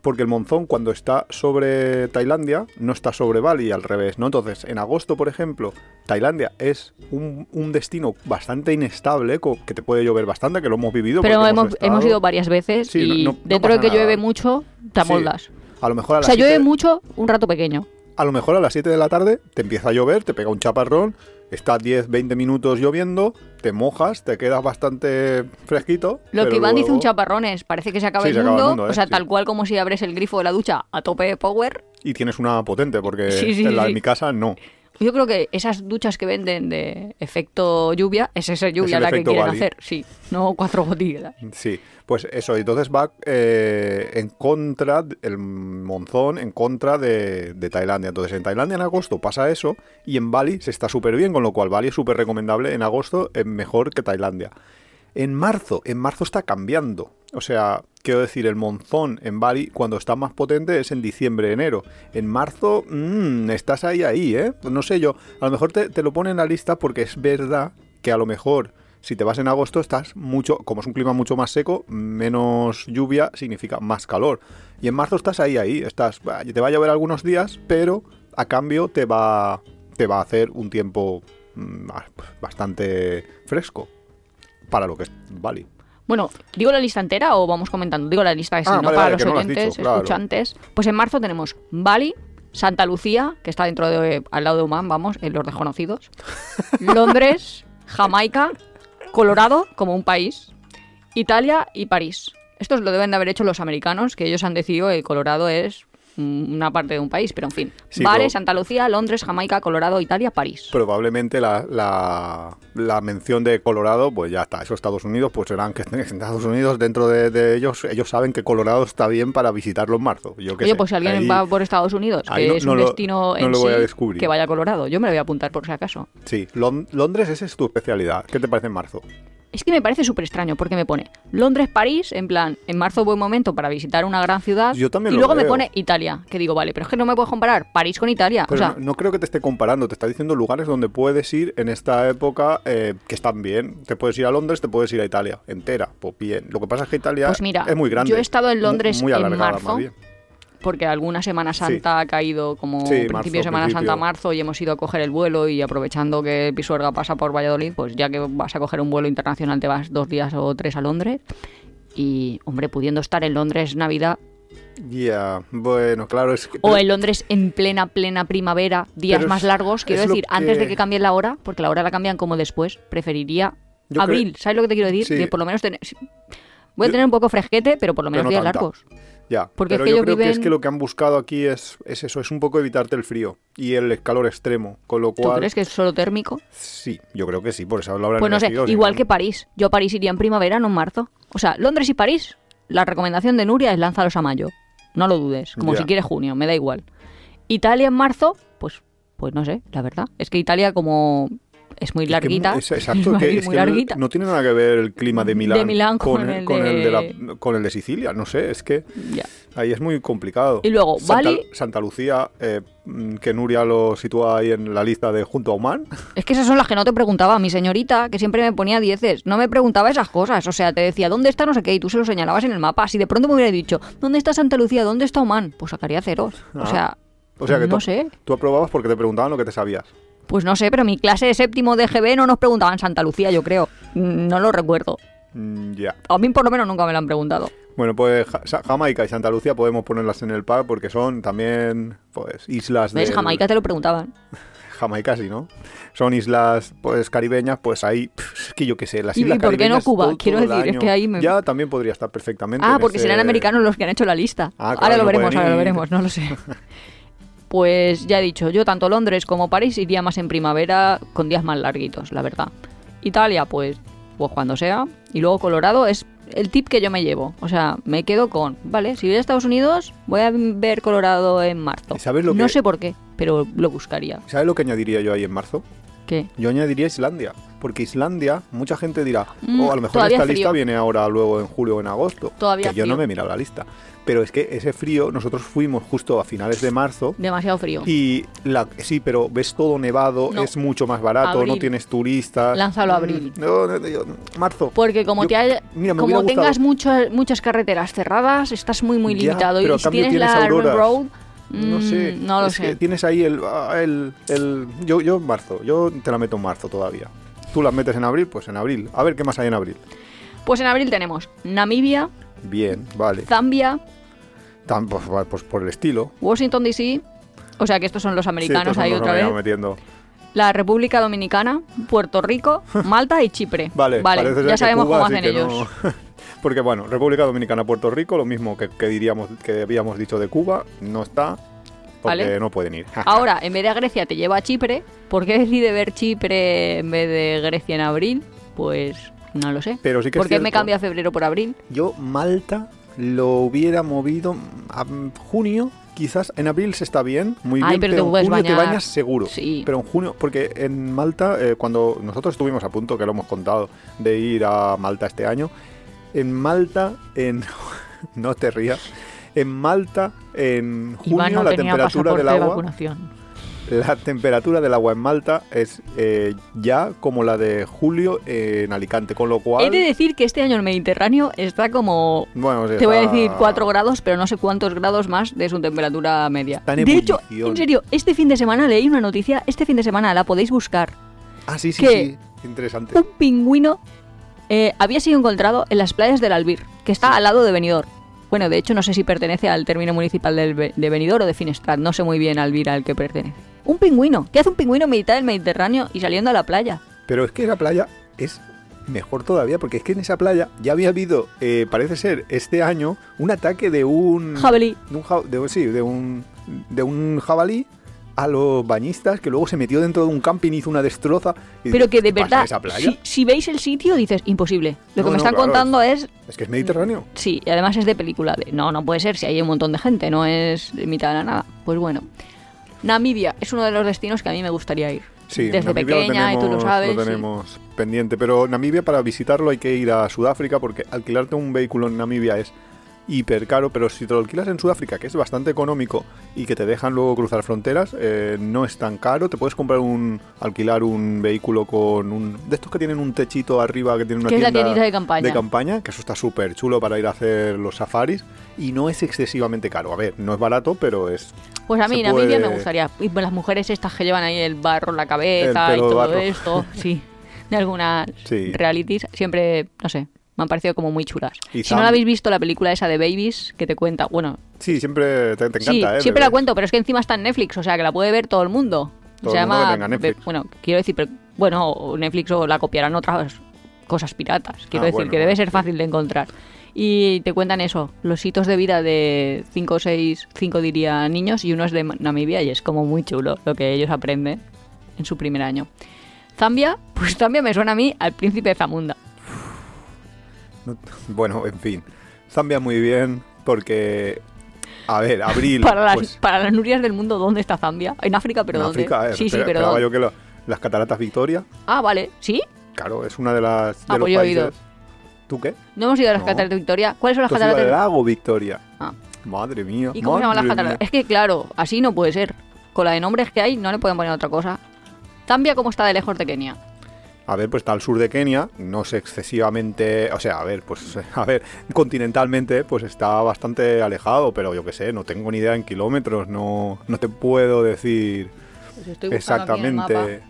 Porque el monzón cuando está sobre Tailandia no está sobre Bali al revés, ¿no? Entonces, en agosto, por ejemplo, Tailandia es un, un destino bastante inestable, que te puede llover bastante, que lo hemos vivido. Pero hemos, hemos ido varias veces Sí, y no- no dentro de que llueve mucho, te Sí. amoldas. A lo mejor a O sea, llueve mucho un rato pequeño. A lo mejor a las 7 de la tarde te empieza a llover, te pega un chaparrón, está 10, 20 minutos lloviendo, te mojas, te quedas bastante fresquito. Lo que Iván dice un chaparrón es, parece que se acaba, Sí, el, se acaba el mundo, ¿eh? o sea, Sí. tal cual como si abres el grifo de la ducha a tope de power. Y tienes una potente, porque Sí, en la de mi casa no. Yo creo que esas duchas que venden de efecto lluvia, es esa lluvia el la que quieren Bali. hacer, sí, no cuatro gotillas. Sí, pues eso, entonces va eh, en contra, el monzón en contra de, de Tailandia. Entonces en Tailandia en agosto pasa eso y en Bali se está súper bien, con lo cual Bali es súper recomendable en agosto, es mejor que Tailandia. En marzo, en marzo está cambiando. O sea, quiero decir, el monzón en Bali cuando está más potente es en diciembre, enero. En marzo, mm, estás ahí, ahí, ¿eh? No sé yo, a lo mejor te, te lo pone en la lista porque es verdad que a lo mejor si te vas en agosto estás mucho, como es un clima mucho más seco, menos lluvia significa más calor. Y en marzo estás ahí, ahí, estás, te va a llover algunos días, pero a cambio te va, te va a hacer un tiempo mm, bastante fresco para lo que es Bali. Bueno, ¿digo la lista entera o vamos comentando? Digo la lista, que Ah, ¿no? vale, Para vale, los lo oyentes, dicho, claro. escuchantes. Pues en marzo tenemos Bali, Santa Lucía, que está dentro de, al lado de Oman, vamos, en los desconocidos. Londres, Jamaica, Colorado, como un país, Italia y París. Estos lo deben de haber hecho los americanos, que ellos han decidido que Colorado es una parte de un país, pero en fin. Sí, Santa Lucía, Londres, Jamaica, Colorado, Italia, París. Probablemente la, la, la mención de Colorado, pues ya está. Eso Estados Unidos, pues serán que en Estados Unidos, dentro de, de ellos, ellos saben que Colorado está bien para visitarlo en marzo. Yo Oye, sé. pues si alguien Ahí- va por Estados Unidos, que no- es no un lo- destino no en a que vaya a Colorado. Yo me lo voy a apuntar por si acaso. Sí, Lon- Londres, esa es tu especialidad. ¿Qué te parece en marzo? Es que me parece súper extraño porque me pone Londres, París, en plan, en marzo buen momento para visitar una gran ciudad. Yo también y lo luego me pone Italia, que digo, vale, pero es que no me puedo comparar París con Italia. Pero o sea, no, no creo que te esté comparando, te está diciendo lugares donde puedes ir en esta época eh, que están bien. Te puedes ir a Londres, te puedes ir a Italia, entera, pues bien. Lo que pasa es que Italia Pues mira, es muy grande. yo he estado en Londres muy en alargada, marzo. más bien. Porque alguna Semana Santa ha caído como Sí, principio marzo, de Semana principio. Santa, marzo, y hemos ido a coger el vuelo y aprovechando que Pisuerga pasa por Valladolid, pues ya que vas a coger un vuelo internacional te vas dos días o tres a Londres. Y, hombre, pudiendo estar en Londres Navidad Ya, bueno, claro, es que... o en Londres en plena, plena primavera, días más largos, quiero decir, antes de que- cambien la hora, porque la hora la cambian como después, preferiría Yo abril. ¿Sabes lo que te quiero decir? Sí. Que por lo menos tener- Voy a tener un poco fresquete, pero por lo menos no días largos. Ya, Porque es pero que yo creo que es que lo que han buscado aquí es, es eso, es un poco evitarte el frío y el calor extremo, con lo ¿Tú cual... crees que es solo térmico? Sí, yo creo que sí, por eso lo habrán Pues no sé, igual que París. Yo a París iría en primavera, no en marzo. O sea, Londres y París, la recomendación de Nuria es lánzalos a mayo. No lo dudes, como Ya. si quieres junio, me da igual. Italia en marzo, pues, pues no sé, la verdad. Es que Italia como es muy Es que larguita. es- exacto, que, es muy que no- larguita. No tiene nada que ver el clima de Milán, Milán con el con, de- de la- con el de Sicilia. No sé, es que ahí es muy complicado. Y luego, Santa, Bali- Santa Lucía, eh, mm, que Nuria lo sitúa ahí en la lista de junto a Oman. Es que esas son las que no te preguntaba mi señorita, que siempre me ponía dieces. No me preguntaba esas cosas. O sea, te decía, ¿dónde está no sé qué? Y tú se lo señalabas en el mapa. Si de pronto me hubiera dicho, ¿dónde está Santa Lucía? ¿Dónde está Oman? Pues sacaría ceros. O Ah. sea, O sea que no tú, sé. tú aprobabas porque te preguntaban lo que te sabías. Pues no sé, pero mi clase de séptimo de GB no nos preguntaban Santa Lucía, yo creo. Mm, No lo recuerdo. Mm, ya. A mí por lo menos nunca me lo han preguntado. Bueno, pues Ja- Jamaica y Santa Lucía podemos ponerlas en el pack porque son también pues islas de ¿Ves? Jamaica te lo preguntaban. Jamaica sí, ¿no? Son islas pues caribeñas, pues ahí pff, es que yo qué sé, las ¿Y- islas y por qué no caribeñas Cuba? todo- Quiero todo el decir, es año. que ahí me- Ya también podría estar perfectamente. Ah, en porque ese- serán americanos los que han hecho la lista. Ah, claro, Ahora lo no veremos, pueden ahora lo ir. veremos, no lo sé. Pues ya he dicho, yo tanto Londres como París iría más en primavera con días más larguitos, la verdad. Italia, pues, pues cuando sea. Y luego Colorado es el tip que yo me llevo. O sea, me quedo con, vale, si voy a Estados Unidos, voy a ver Colorado en marzo. ¿Y sabes lo no que- sé por qué, pero lo buscaría. ¿Sabes lo que añadiría yo ahí en marzo? ¿Qué? Yo añadiría Islandia, porque Islandia, mucha gente dirá, Mm, oh, a lo mejor esta frío. lista viene ahora luego en julio o en agosto. Todavía que yo no me he mirado la lista. Pero es que ese frío, nosotros fuimos justo a finales de marzo Demasiado frío. y la, sí, pero ves todo nevado, No. es mucho más barato, Abril. no tienes turistas. Lánzalo a abril. Mm, no, no, no, marzo. Porque como Yo- te haya- mira, como tengas muchas muchas carreteras cerradas, estás muy muy Ya, limitado. pero y si tienes tienes la auroras. Road, No mm, sé, no lo es que sé. tienes ahí el, ah, el, el- yo, yo en marzo, yo te la meto en marzo todavía. Tú las metes en abril, pues en abril. A ver qué más hay en abril. Pues en abril tenemos Namibia, Bien, vale. Zambia, Tan, pues, pues por el estilo. Washington DC, o sea que estos son los americanos ahí otra vez. metiendo. La República Dominicana, Puerto Rico, Malta y Chipre. Vale, ser ya sabemos Cuba cómo hacen ellos. no- Porque bueno, República Dominicana, Puerto Rico, lo mismo que, que diríamos que habíamos dicho de Cuba, no está porque Vale. no pueden ir. Ahora, en vez de a Grecia te lleva a Chipre. ¿Por qué decide ver Chipre en vez de Grecia en abril? Pues no lo sé. Pero sí que ¿Por qué me cambia febrero por abril? Yo Malta lo hubiera movido a junio, quizás. En abril se está bien, muy Ay, bien, pero pero, en junio te bañas seguro. Sí. Pero en junio, porque en Malta, eh, cuando nosotros estuvimos a punto, que lo hemos contado, de ir a Malta este año, en Malta, en... no te rías. En Malta, en junio, Iván no la temperatura del de agua... vacunación. La temperatura del agua en Malta es eh, ya como la de julio en Alicante, con lo cual... He de decir que este año el Mediterráneo está como... bueno, sí, Te voy a decir 4 grados, pero no sé cuántos grados más de su temperatura media. Está en de hecho, en serio, este fin de semana leí una noticia, este fin de semana la podéis buscar. Ah, sí, sí, que sí. Interesante. Un pingüino eh, había sido encontrado en las playas del Albir, que está al lado de Benidorm. Bueno, de hecho no sé si pertenece al término municipal de Benidorm o de Finestrat, no sé muy bien Albir al que pertenece. Un pingüino, ¿qué hace un pingüino en mitad del Mediterráneo y saliendo a la playa? Pero es que esa playa es mejor todavía, porque es que en esa playa ya había habido, eh, parece ser, este año, un ataque de un... Jabalí. De un, ja- de- sí, de un, de un jabalí a los bañistas que luego se metió dentro de un camping, hizo una destroza. y Pero que de ¿qué pasa en verdad, esa playa? si, si veis el sitio dices, imposible. Lo No, que me no, están claro. contando es Es que es Mediterráneo. Sí, y además es de película. De, no, no puede ser si hay un montón de gente, no es de mitad de la nada. Pues bueno, Namibia es uno de los destinos que a mí me gustaría ir. Sí, Desde Namibia pequeña y tú lo sabes. Lo sí. tenemos pendiente, pero Namibia para visitarlo hay que ir a Sudáfrica porque alquilarte un vehículo en Namibia es hiper caro, pero si te lo alquilas en Sudáfrica, que es bastante económico y que te dejan luego cruzar fronteras, eh, no es tan caro. Te puedes comprar un, alquilar un vehículo con un, de estos que tienen un techito arriba, que tienen una Que es la tienda de campaña. de campaña, que eso está súper chulo para ir a hacer los safaris y no es excesivamente caro. A ver, no es barato, pero es Pues a mí Namibia puede- me gustaría. Y las mujeres estas que llevan ahí el barro en la cabeza y todo barro. esto. Sí, de algunas Sí. realities. Siempre, no sé, me han parecido como muy chulas. Y si no la habéis visto, la película esa de Babies, que te cuenta, bueno, Sí, siempre te, te sí, encanta, ¿eh? siempre la cuento, pero es que encima está en Netflix, o sea que la puede ver todo el mundo. Todo Se el mundo llama, que tenga Netflix. Be- bueno, quiero decir, pero- bueno, Netflix o la copiarán otras cosas piratas. Quiero Ah, decir bueno, que debe ser fácil de encontrar. Y te cuentan eso, los hitos de vida de 5 o 6, 5 diría niños, y uno es de Namibia y es como muy chulo lo que ellos aprenden en su primer año. Zambia, pues Zambia me suena a mí al príncipe de Zamunda. No- bueno, en fin. Zambia muy bien porque... A ver, abril... Para las, pues, para las nurias del mundo, ¿dónde está Zambia? En África, pero en ¿dónde? África, eh, sí, sí, pero esperaba yo que lo... Las cataratas Victoria. Ah, vale. ¿Sí? Claro, es una de las de Ah, los pues países. ¿Tú qué? No hemos ido a las No. cataratas de Victoria. ¿Cuáles son las ido cataratas? al lago Victoria. Ah. Madre mía. ¿Y cómo se llaman las cataratas? Es que, claro, así no puede ser. Con la de nombres que hay, no le pueden poner otra cosa. Zambia, ¿cómo está de lejos de Kenia? A ver, pues está al sur de Kenia, no sé excesivamente, o sea, a ver, pues a ver, continentalmente pues está bastante alejado, pero yo qué sé, no tengo ni idea en kilómetros, no, no te puedo decir Pues estoy exactamente.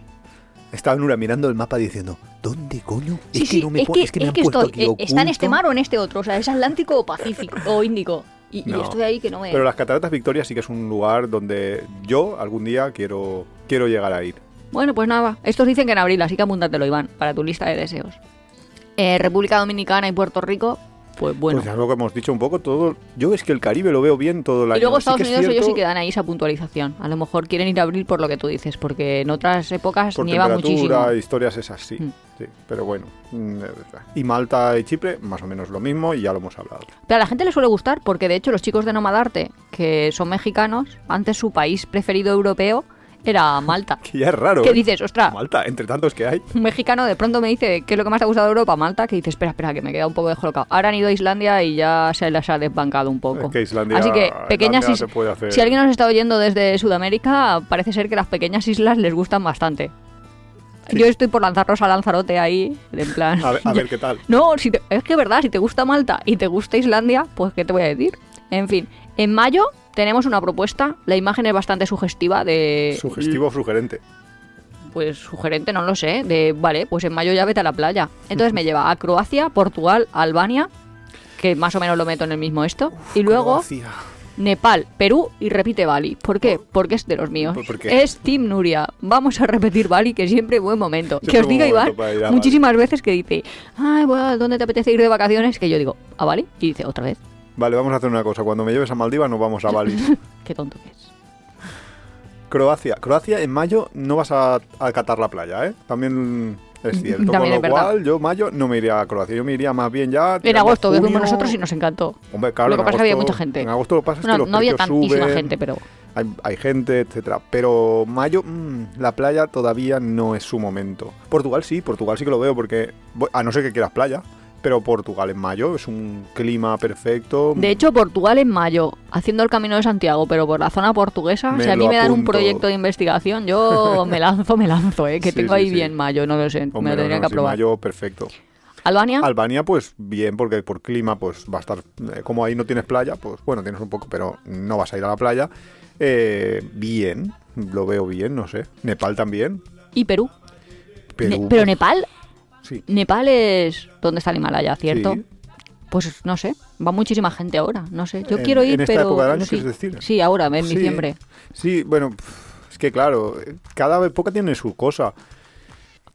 Estaba Nura mirando el mapa diciendo, ¿dónde coño? Sí, es que no me es que, es que me es han que puesto estoy. aquí eh, ¿Está en este oculto". mar o en este otro? O sea, ¿es Atlántico o Pacífico o Índico? Y, y No. estoy ahí que no me. Pero las cataratas Victoria sí que es un lugar donde yo algún día quiero, quiero llegar a ir. Bueno, pues nada. Estos dicen que en abril, así que apúntatelo, Iván, para tu lista de deseos. Eh, República Dominicana y Puerto Rico, pues bueno. Pues es lo que hemos dicho un poco, todo. Yo es que el Caribe lo veo bien todo el año. y luego Sí Estados Unidos ellos sí cierto que dan ahí esa puntualización. A lo mejor quieren ir a abril por lo que tú dices, porque en otras épocas por nieva muchísimo. historias es así. Mm. Sí, pero bueno. mm, Y Malta y Chipre, más o menos lo mismo, y ya lo hemos hablado. Pero a la gente le suele gustar porque de hecho los chicos de Nomadarte, que son mexicanos, antes su país preferido europeo era Malta. Que ya es raro. ¿Qué ¿eh? dices? Ostras, Malta, entre tantos que hay. un mexicano de pronto me dice qué es lo que más te ha gustado de Europa, Malta, que dice, espera, espera, que me queda un poco descolocado. Ahora han ido a Islandia y ya se les ha desbancado un poco. Es que Islandia- Así que pequeñas Islandia is- se puede hacer. Si alguien nos está oyendo desde Sudamérica, parece ser que las pequeñas islas les gustan bastante. Sí. Yo estoy por lanzarnos a Lanzarote ahí, en plan... A ver, a ver qué tal. No, si te- es que es verdad, si te gusta Malta y te gusta Islandia, pues ¿qué te voy a decir? En fin, en mayo tenemos una propuesta, la imagen es bastante sugestiva de... Sugestivo o sugerente. Pues sugerente, no lo sé, de, vale, pues en mayo ya vete a la playa. Entonces me lleva a Croacia, Portugal, Albania, que más o menos lo meto en el mismo esto, y luego Croacia. Nepal, Perú y repite Bali. ¿Por qué? Porque es de los míos. Es Team Nuria. Vamos a repetir Bali, que siempre buen momento. Siempre que os diga Iván muchísimas veces que dice, ay, bueno, ¿dónde te apetece ir de vacaciones? Que yo digo, ¿a Bali? Y dice, otra vez. Vale, vamos a hacer una cosa. Cuando me lleves a Maldivas nos vamos a Bali. Qué tonto que es. Croacia. Croacia en mayo no vas a, a catar la playa, ¿eh? También es cierto. También Con lo es verdad. cual, yo mayo no me iría a Croacia. Yo me iría más bien ya... En agosto, que fuimos junio. nosotros y nos encantó. Hombre, claro, Lo que pasa es que había mucha gente. En agosto lo pasa es No, que los no había tantísima suben, gente, pero... Hay, hay gente, etcétera. Pero mayo, mm, la playa todavía no es su momento. Portugal sí, Portugal sí que lo veo porque... A no ser que quieras playa. Pero Portugal en mayo es un clima perfecto. De hecho, Portugal en mayo, haciendo el camino de Santiago, pero por la zona portuguesa, Me si a mí me dan un proyecto de investigación, yo me lanzo, me lanzo, ¿eh? que Sí, tengo ahí sí. bien mayo, no lo sé, Hombre, me lo tendría no, que aprobar. mayo perfecto. Albania, Albania, pues bien, porque por clima, pues va a estar. eh, como ahí no tienes playa, pues bueno, tienes un poco, pero no vas a ir a la playa. Eh, bien, lo veo bien, no sé. Nepal también. y Perú. Perú, Ne- pero Nepal, Sí. Nepal es donde está el Himalaya, ¿cierto? Sí. Pues no sé, va muchísima gente ahora, no sé. Yo En- quiero ir, en esta pero época del año, sí, decir. sí, ahora, en diciembre. Sí, bueno, es que claro, cada época tiene su cosa.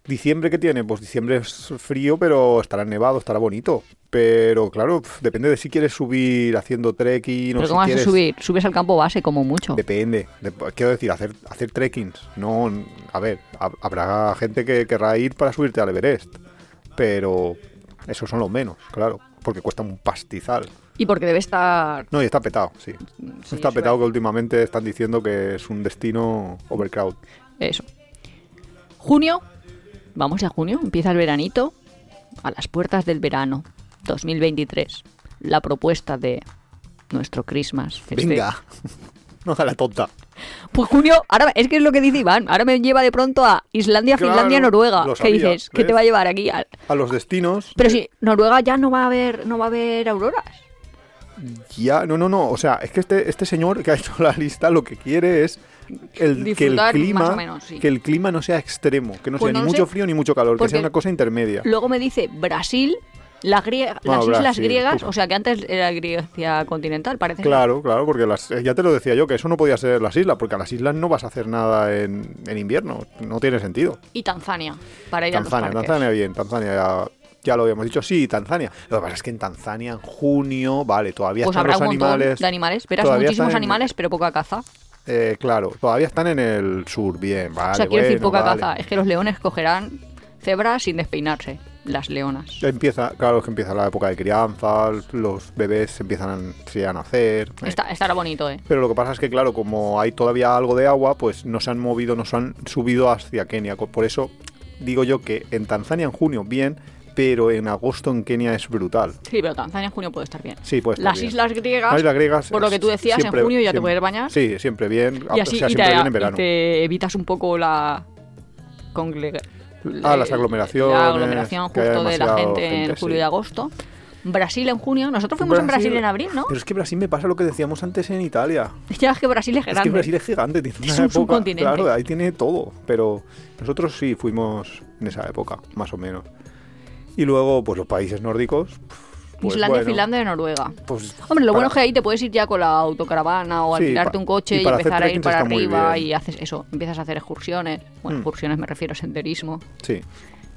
Diciembre, ¿qué tiene? Pues diciembre es frío, pero estará nevado, estará bonito. Pero claro, pf, depende de si quieres subir haciendo trekking o pero si ¿cómo vas quieres... a subir? Subes al campo base como mucho. Depende. de- quiero decir, hacer, hacer trekkings. No, a ver, hab- habrá gente que querrá ir para subirte al Everest. Pero esos son los menos, claro. Porque cuesta un pastizal. Y porque debe estar... No, y está petado, sí. sí, está petado que últimamente están diciendo que es un destino overcrowd. Eso. Junio, vamos a junio, empieza el veranito, a las puertas del verano 2023. La propuesta de nuestro Christmas. este- Venga. No haga la tonta. Pues junio, ahora es que es lo que dice Iván, ahora me lleva de pronto a Islandia, Claro, Finlandia, Noruega. ¿Qué dices? ¿Qué te va a llevar aquí? al- A los destinos. Pero si Noruega ya no va a haber, no va a haber auroras. Ya, no, no, no. O sea, es que este, este señor que ha hecho la lista lo que quiere es el, que el clima menos, sí. que el clima no sea extremo, que no Pues sea no ni mucho sé, frío ni mucho calor, que sea una cosa intermedia. Luego me dice Brasil, la Bueno, las islas griegas, uf. o sea que antes era Grecia continental, parece. Claro, claro, porque las, ya te lo decía yo, que eso no podía ser las islas, porque a las islas no vas a hacer nada en, en invierno, no tiene sentido. Y Tanzania, para ir a Tanzania, los parques. Tanzania bien, Tanzania ya, ya lo habíamos dicho, sí, Tanzania. Lo que pasa es que en Tanzania, en junio, vale, todavía Pues están habrá los un animales. de animales. Verás muchísimos en- animales, pero poca caza. Eh, claro, todavía están en el sur, bien, vale. o sea, quiero decir poca vale. caza. Es que los leones cogerán cebras sin despeinarse. las leonas. Empieza, claro que empieza la época de crianza, los bebés empiezan a, nacer. eh. Está, estará bonito, ¿eh? Pero lo que pasa es que, claro, como hay todavía algo de agua, pues no se han movido, no se han subido hacia Kenia. Por eso digo yo que en Tanzania en junio bien, pero en agosto en Kenia es brutal. Sí, pero Tanzania en junio puede estar bien. Sí, pues Las islas griegas, Las islas griegas, por lo que tú decías, siempre- en junio ya te siempre- puedes bañar. Sí, siempre bien. y o así sea, y siempre te, bien en y verano. te evitas un poco la... congle- Ah, las aglomeraciones, La aglomeración justo de la demasiado gente, en gente, julio sí. y agosto. Brasil en junio. Nosotros fuimos en Brasil en abril, ¿no? Pero es que Brasil me pasa lo que decíamos antes en Italia. Ya es que Brasil es Es grande. que Brasil es gigante, tiene Es una un época, subcontinente. Claro, ahí tiene todo. Pero nosotros sí fuimos en esa época, más o menos. Y luego, pues los países nórdicos. pues, Islandia, bueno, Finlandia y Noruega. pues, Hombre, lo bueno es que ahí te puedes ir ya con la autocaravana o Sí, alquilarte pa- un coche y empezar a ir para arriba y haces eso, empiezas a hacer excursiones. Bueno, Mm. excursiones me refiero a senderismo. Sí.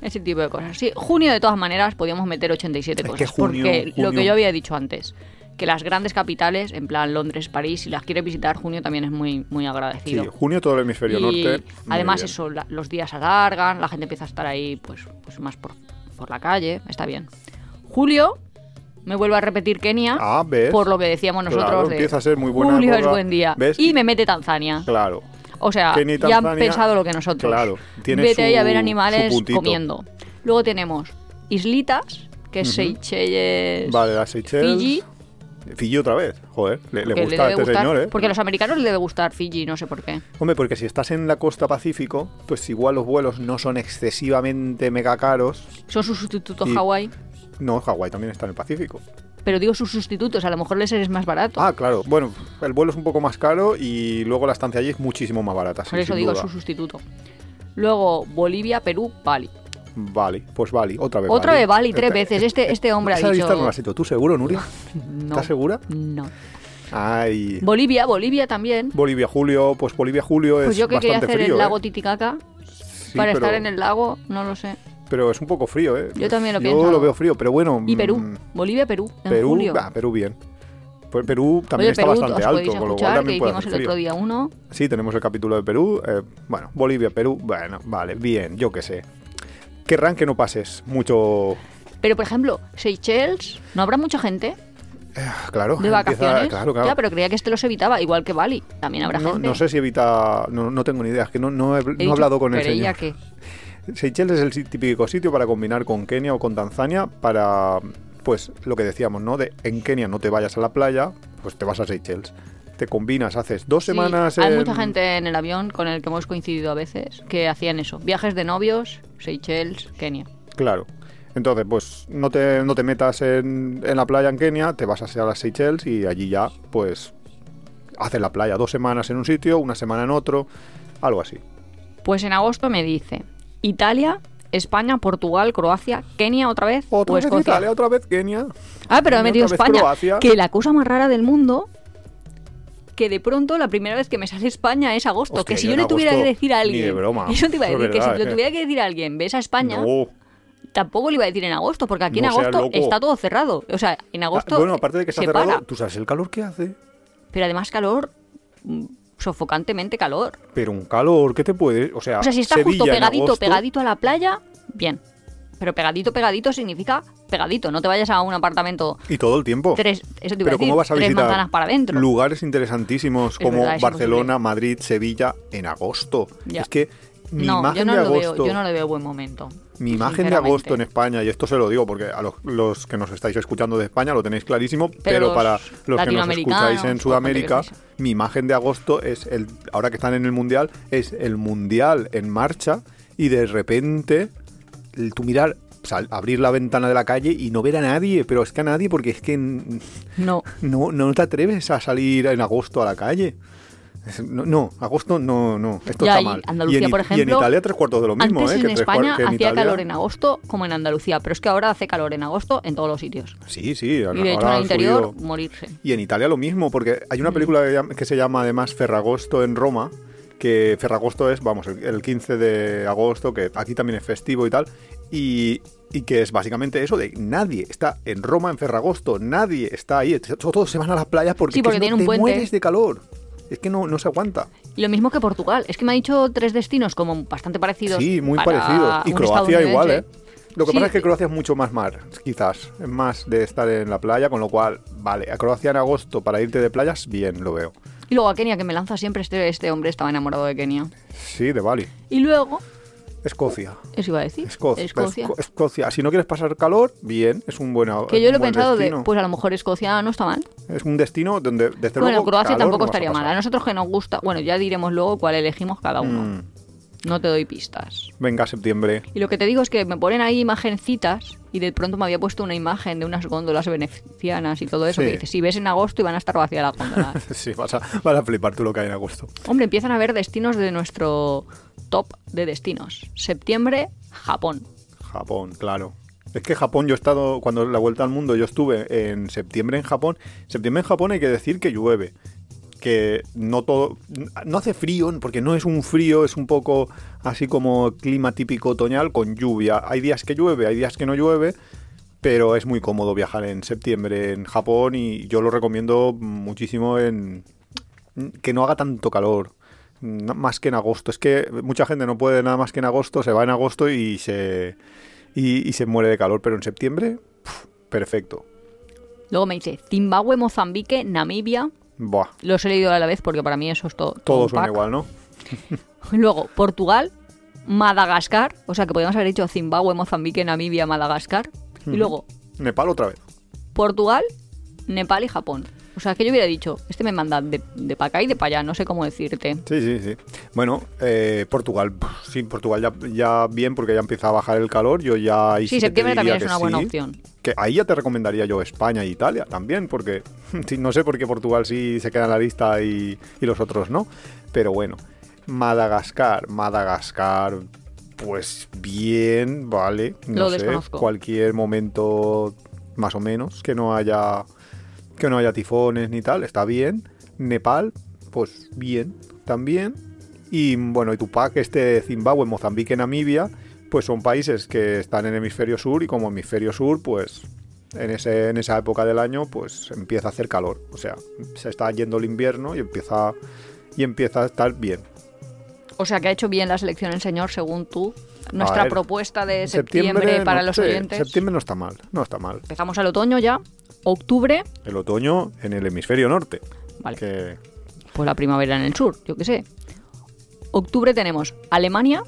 Ese tipo de cosas. Sí, junio de todas maneras podíamos meter 87 Es que cosas. junio- porque lo que yo había dicho antes, que las grandes capitales, en plan Londres, París, si las quieres visitar, junio también es muy, muy Sí, agradecido. junio todo el hemisferio y norte. además bien. eso, la- los días alargan, la gente empieza a estar ahí pues, pues más por, por la calle, está bien. Julio, me vuelvo a repetir Kenia, Ah, ¿ves? por lo que decíamos Claro, nosotros de empieza a ser muy buena Julio es época. buen día. ¿Ves? Y me mete Tanzania. Claro. O sea, Kenia ya han pensado lo que nosotros. claro, tiene Vete ahí a su- ver su animales comiendo. Luego tenemos islitas, que es Ujú. Seychelles, Vale, las Seychelles. Fiji. Fiji otra vez. Joder, le, le gusta a este gustar, señor, ¿eh? Porque a los americanos les debe gustar Fiji, no sé por qué. Hombre, porque si estás en la costa Pacífico, pues igual los vuelos no son excesivamente mega caros. Son sus sustitutos Y- Hawái. No, Hawái también está en el Pacífico. Pero digo sus sustitutos, a lo mejor les es más barato. Ah, claro. Bueno, el vuelo es un poco más caro y luego la estancia allí es muchísimo más barata. sí, por eso digo duda. su sustituto. Luego Bolivia, Perú, Bali. Vale, pues Bali, otra vez. Otra vez Bali, tres Esta- veces. Este, este hombre ha Esa lista no dicho... la has hecho tú, seguro, Nuria. No, ¿Estás segura? no. Ay. Bolivia, Bolivia también. Bolivia, Julio, pues Bolivia, Julio es Pues yo que quería bastante hacer frío, el lago ¿eh? Titicaca Sí, para pero, estar en el lago, no lo sé. Pero es un poco frío, ¿eh? Yo también lo Yo pienso. lo veo frío, pero bueno. Y Perú, mm, Bolivia, Perú, en Perú, julio. ah, Perú bien. Pues Perú también Oye, está Perú, bastante os alto, con lo cual escuchar que también puede hicimos hacer el otro frío. día uno. Sí, tenemos el capítulo de Perú. eh, bueno, Bolivia, Perú. Bueno, vale, bien, yo qué sé. Querrán que no pases mucho. Pero, por ejemplo, Seychelles, ¿no habrá mucha gente Claro, de empieza- vacaciones? claro, claro. Ya, pero creía que este los evitaba, igual que Bali. También habrá no, gente. no sé si evita. No, no tengo ni idea, es que no, no he, no he dicho, hablado con el creía señor. que... Seychelles es el típico sitio para combinar con Kenia o con Tanzania para, pues, lo que decíamos, ¿no? De en Kenia no te vayas a la playa, pues te vas a Seychelles. Te combinas, haces dos Sí, semanas hay en- mucha gente en el avión con el que hemos coincidido a veces que hacían eso. Viajes de novios, Seychelles, Kenia. Claro. Entonces, pues no te, no te metas en, en la playa en Kenia, te vas hacia las Seychelles y allí ya, pues, haces la playa dos semanas en un sitio, una semana en otro, algo así. Pues en agosto me dice Italia, España, Portugal, Croacia, Kenia otra vez Otra o vez Escocia. Italia, otra vez Kenia. Ah, pero he metido España. Croacia. Que la cosa más rara del mundo, que de pronto la primera vez que me sale España es agosto. Hostia, que si yo le tuviera que decir a ni de alguien. broma. Eso te iba a decir, que si le eh. tuviera que decir a alguien, ves a España, No. tampoco le iba a decir en agosto, porque aquí No en agosto está todo cerrado. O sea, en Ah, agosto. bueno, aparte de que está se cerrado, para. ¿tú sabes el calor que hace? Pero además calor, mm, sofocantemente calor. Pero un calor, ¿qué te puede...? O sea, O sea, si está Sevilla justo pegadito, agosto- pegadito a la playa, bien. Pero pegadito, pegadito significa pegadito. No te vayas a un apartamento Y todo el tiempo. tres, eso te iba a Pero decir, ¿cómo vas a tres visitar manzanas para adentro. lugares interesantísimos Es como verdad, Barcelona, Madrid, Sevilla en agosto? Ya. Es que mi no, imagen yo no de lo agosto, veo, yo no le veo buen momento. mi imagen de agosto en España, y esto se lo digo porque a los, los que nos estáis escuchando de España lo tenéis clarísimo, pero, los para los que nos escucháis en Sudamérica, mi imagen de agosto es el, ahora que están en el mundial, es el mundial en marcha y de repente el- tú mirar sal- abrir la ventana de la calle y no ver a nadie, pero es que a nadie porque es que No, no, no te atreves a salir en agosto a la calle. No, no, agosto no, no, esto Ya, está mal. Andalucía, y en, por y en ejemplo, Italia tres cuartos de lo mismo, antes ¿eh? en que España que en hacía Italia- calor en agosto como en Andalucía, pero es que ahora hace calor en agosto en todos los sitios. Sí, sí. Y de hecho en el interior, subido. morirse. Y en Italia lo mismo, porque hay una película que, llama- que se llama además Ferragosto en Roma, que Ferragosto es, vamos, el, el 15 de agosto, que aquí también es festivo y tal, y, y que es básicamente eso de nadie está en Roma en Ferragosto, nadie está ahí, todos se van a las playas porque, Sí, que porque no un te puente. mueres de calor. Es que no, no se aguanta. Y lo mismo que Portugal. Es que me ha dicho tres destinos como bastante parecidos. Sí, muy parecidos. Y Croacia igual, ¿eh? Lo que Sí, pasa es que Croacia es mucho más mar, quizás. Es más de estar en la playa, con lo cual, vale, a Croacia en agosto para irte de playas, bien, lo veo. Y luego a Kenia, que me lanza siempre este, este hombre, estaba enamorado de Kenia. Sí, de Bali. Y luego, Escocia. eso iba a decir, Escocia. Escocia. Esco- Escocia. Si no quieres pasar calor, bien, es un buen Que yo lo he pensado de, pues a lo mejor Escocia no está mal. Es un destino donde, desde Bueno, luego, Croacia calor tampoco no vas a estaría mal. A nosotros que nos gusta, bueno, ya diremos luego cuál elegimos cada uno. Mm, No te doy pistas. venga, septiembre. Y lo que te digo es que me ponen ahí imagencitas y de pronto me había puesto una imagen de unas góndolas venecianas y todo eso. Sí. Que dices, si ves en agosto y van a estar vacías las góndolas. Sí, vas a, vas a flipar tú lo que hay en agosto. Hombre, empiezan a ver destinos de nuestro top de destinos. Septiembre, Japón. Japón, claro. Es que Japón, yo he estado, cuando la vuelta al mundo, yo estuve en septiembre en Japón. Septiembre en Japón hay que decir que llueve. Que no todo. No hace frío, porque no es un frío, es un poco así como clima típico otoñal con lluvia. Hay días que llueve, hay días que no llueve, pero es muy cómodo viajar en septiembre en Japón y yo lo recomiendo muchísimo en. que no haga tanto calor. Más que en agosto. Es que mucha gente no puede nada más que en agosto, se va en agosto y se, y, se muere de calor, pero en septiembre, perfecto. Luego me dice Zimbabue, Mozambique, Namibia. Buah, Los he leído a la vez porque para mí eso es todo. todo todo un suena pack. igual, ¿no? Luego, Portugal, Madagascar. O sea que podríamos haber dicho Zimbabue, Mozambique, Namibia, Madagascar. Y luego, Nepal otra vez. Portugal, Nepal y Japón. O sea, que yo hubiera dicho, este me manda de, de para acá y de para allá, no sé cómo decirte. Sí, sí, sí. Bueno, eh, Portugal, sí, Portugal ya, ya bien porque ya empieza a bajar el calor. Yo ya Sí, te septiembre también es una buena sí. opción. Que ahí ya te recomendaría yo España e Italia también, porque sí, no sé por qué Portugal sí se queda en la lista y, y los otros no. Pero bueno, Madagascar, Madagascar, pues bien, vale. No Lo sé, desconozco. cualquier momento más o menos que no haya que no haya tifones ni tal, está bien. Nepal, pues bien, también. Y bueno, y Tupac, este Zimbabue, Mozambique, Namibia, pues son países que están en hemisferio sur y como hemisferio sur, pues en, ese, en esa época del año, pues empieza a hacer calor. O sea, se está yendo el invierno y empieza, y empieza a estar bien. O sea, que ha hecho bien la selección el señor, según tú. Nuestra ver, propuesta de septiembre, para los sí, oyentes. Septiembre no está mal, no está mal. Empezamos el otoño ya. Octubre, El otoño en el hemisferio norte. vale. Que Pues la primavera en el sur, yo qué sé. Octubre tenemos Alemania,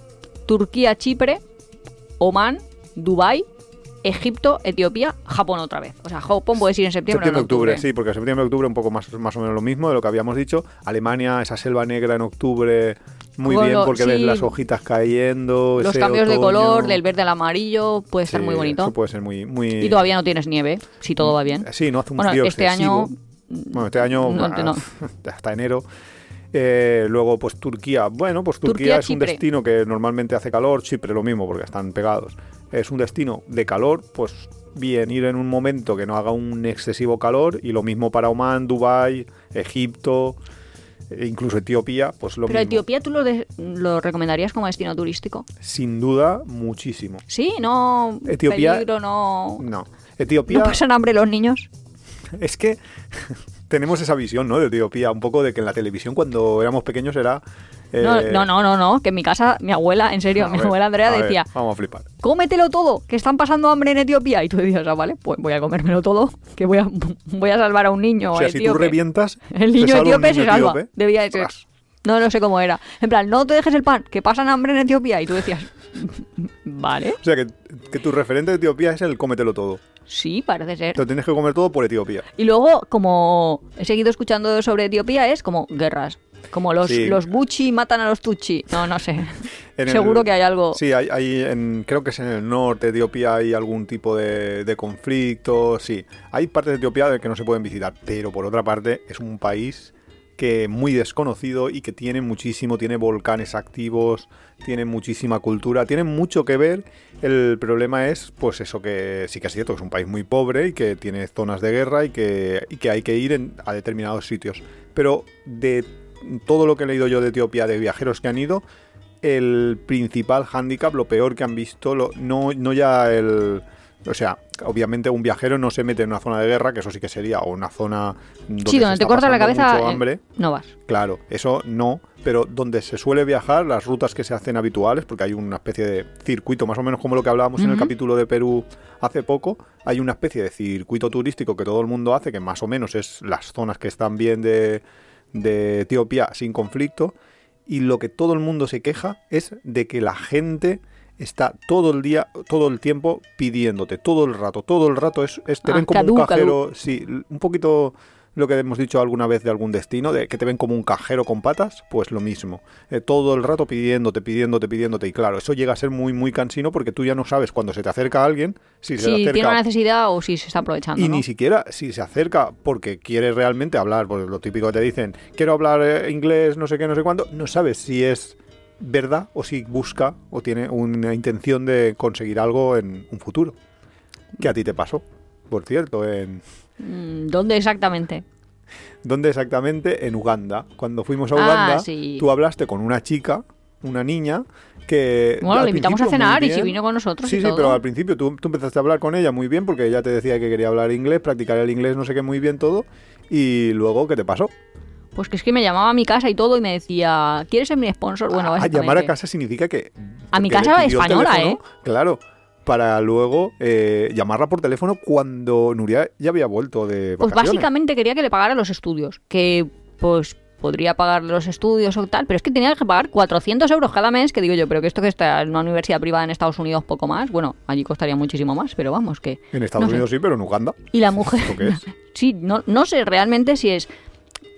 Turquía, Chipre, Omán, Dubái, Egipto, Etiopía, Japón otra vez. O sea, Japón puedes ir en septiembre, o en Septiembre, octubre, sí, porque septiembre, octubre un poco más, más o menos lo mismo de lo que habíamos dicho. Alemania, esa selva negra en octubre, muy bien porque sí. ves las hojitas cayendo. Los ese cambios de color, del verde al amarillo, puede estar Sí, muy bonito. Eso puede ser muy, muy... Y todavía no tienes nieve, si todo va bien. Sí, no hace un Bueno, frío este año. Bueno, este año no, bah, no. hasta enero. Eh, luego, pues Turquía. Bueno, pues Turquía, Turquía, es un destino que normalmente hace calor. Chipre lo mismo, porque están pegados. Es un destino de calor, pues bien, ir en un momento que no haga un excesivo calor. Y lo mismo para Oman, Dubai, Egipto, e incluso Etiopía, pues lo Pero mismo. Etiopía tú lo, de- lo recomendarías como destino turístico. Sin duda, muchísimo. Sí, no Etiopía- peligro, no... No. Etiopía. ¿No pasan hambre los niños? Es que tenemos esa visión, ¿no? De Etiopía, un poco de que en la televisión cuando éramos pequeños era... No, eh, no, no, no, no, que en mi casa, mi abuela, en serio, mi ver, abuela Andrea ver, decía, vamos a flipar. cómetelo todo, que están pasando hambre en Etiopía. Y tú decías, ah, vale, pues voy a comérmelo todo, que voy a, voy a salvar a un niño o sea, si tú etíope". revientas... El niño etíope se salva, etíope. debía de ser. Ostras. No, no sé cómo era. En plan, no te dejes el pan, que pasan hambre en Etiopía. Y tú decías, vale, O sea, que, que tu referente de Etiopía es el cómetelo todo. sí, parece ser. Lo tienes que comer todo por Etiopía. Y luego, como he seguido escuchando sobre Etiopía, es como guerras. Como los, Sí. los Buchi matan a los Tuchi. No, no sé. En el- Seguro que hay algo. Sí, hay, hay en, creo que es en el norte de Etiopía hay algún tipo de, de conflicto, sí. Hay partes de Etiopía que no se pueden visitar, pero por otra parte es un país que muy desconocido y que tiene muchísimo, tiene volcanes activos, tiene muchísima cultura, tiene mucho que ver. El problema es, pues eso que sí que es cierto, que es un país muy pobre y que tiene zonas de guerra y que, y que hay que ir en- a determinados sitios. Pero de todo lo que he leído yo de Etiopía, de viajeros que han ido, el principal hándicap, lo peor que han visto, lo- no, no ya el, O sea, obviamente un viajero no se mete en una zona de guerra, que eso sí que sería, o una zona donde, sí, se donde te está corta la cabeza, mucho eh, hambre. no vas. Claro, eso no, pero donde se suele viajar, las rutas que se hacen habituales, porque hay una especie de circuito, más o menos como lo que hablábamos en el capítulo de Perú hace poco, hay una especie de circuito turístico que todo el mundo hace, que más o menos es las zonas que están bien de, de Etiopía sin conflicto, y lo que todo el mundo se queja es de que la gente está todo el día, todo el tiempo pidiéndote, todo el rato, todo el rato es, es- te Ah, ven como un cajero, sí, un poquito lo que hemos dicho alguna vez de algún destino, de que te ven como un cajero con patas, pues lo mismo. Eh, todo el rato pidiéndote, pidiéndote, pidiéndote. Y claro, eso llega a ser muy, muy cansino porque tú ya no sabes cuando se te acerca alguien, si se te acerca tiene una necesidad o si se está aprovechando. y ¿no? ni siquiera si se acerca porque quiere realmente hablar, pues lo típico que te dicen, quiero hablar eh, inglés, no sé qué, no sé cuándo, no sabes si es verdad o si busca o tiene una intención de conseguir algo en un futuro. Que a ti te pasó, por cierto, en... Mm, ¿Dónde exactamente? ¿Dónde exactamente? En Uganda. Cuando fuimos a Ah, Uganda, sí. tú hablaste con una chica, una niña, que... Bueno, le invitamos a cenar y si bien. vino con nosotros Sí, y sí, todo. pero al principio tú, tú empezaste a hablar con ella muy bien porque ella te decía que quería hablar inglés, practicar el inglés, no sé qué, muy bien todo. Y luego, ¿qué te pasó? Pues que es que me llamaba a mi casa y todo y me decía, ¿quieres ser mi sponsor? Bueno, a, a básicamente. llamar a casa significa que... A mi casa española, teléfono, ¿eh? Claro, para luego eh, llamarla por teléfono cuando Nuria ya había vuelto de Pues vacaciones. básicamente quería que le pagara los estudios, que pues podría pagar los estudios o tal, pero es que tenía que pagar 400 euros cada mes, que digo yo, pero que esto que está en una universidad privada en Estados Unidos poco más, bueno, allí costaría muchísimo más, pero vamos, que... En Estados no sé. Unidos sí, pero en Uganda. Y la mujer... ¿Esto qué es? Sí, no, no sé realmente si es...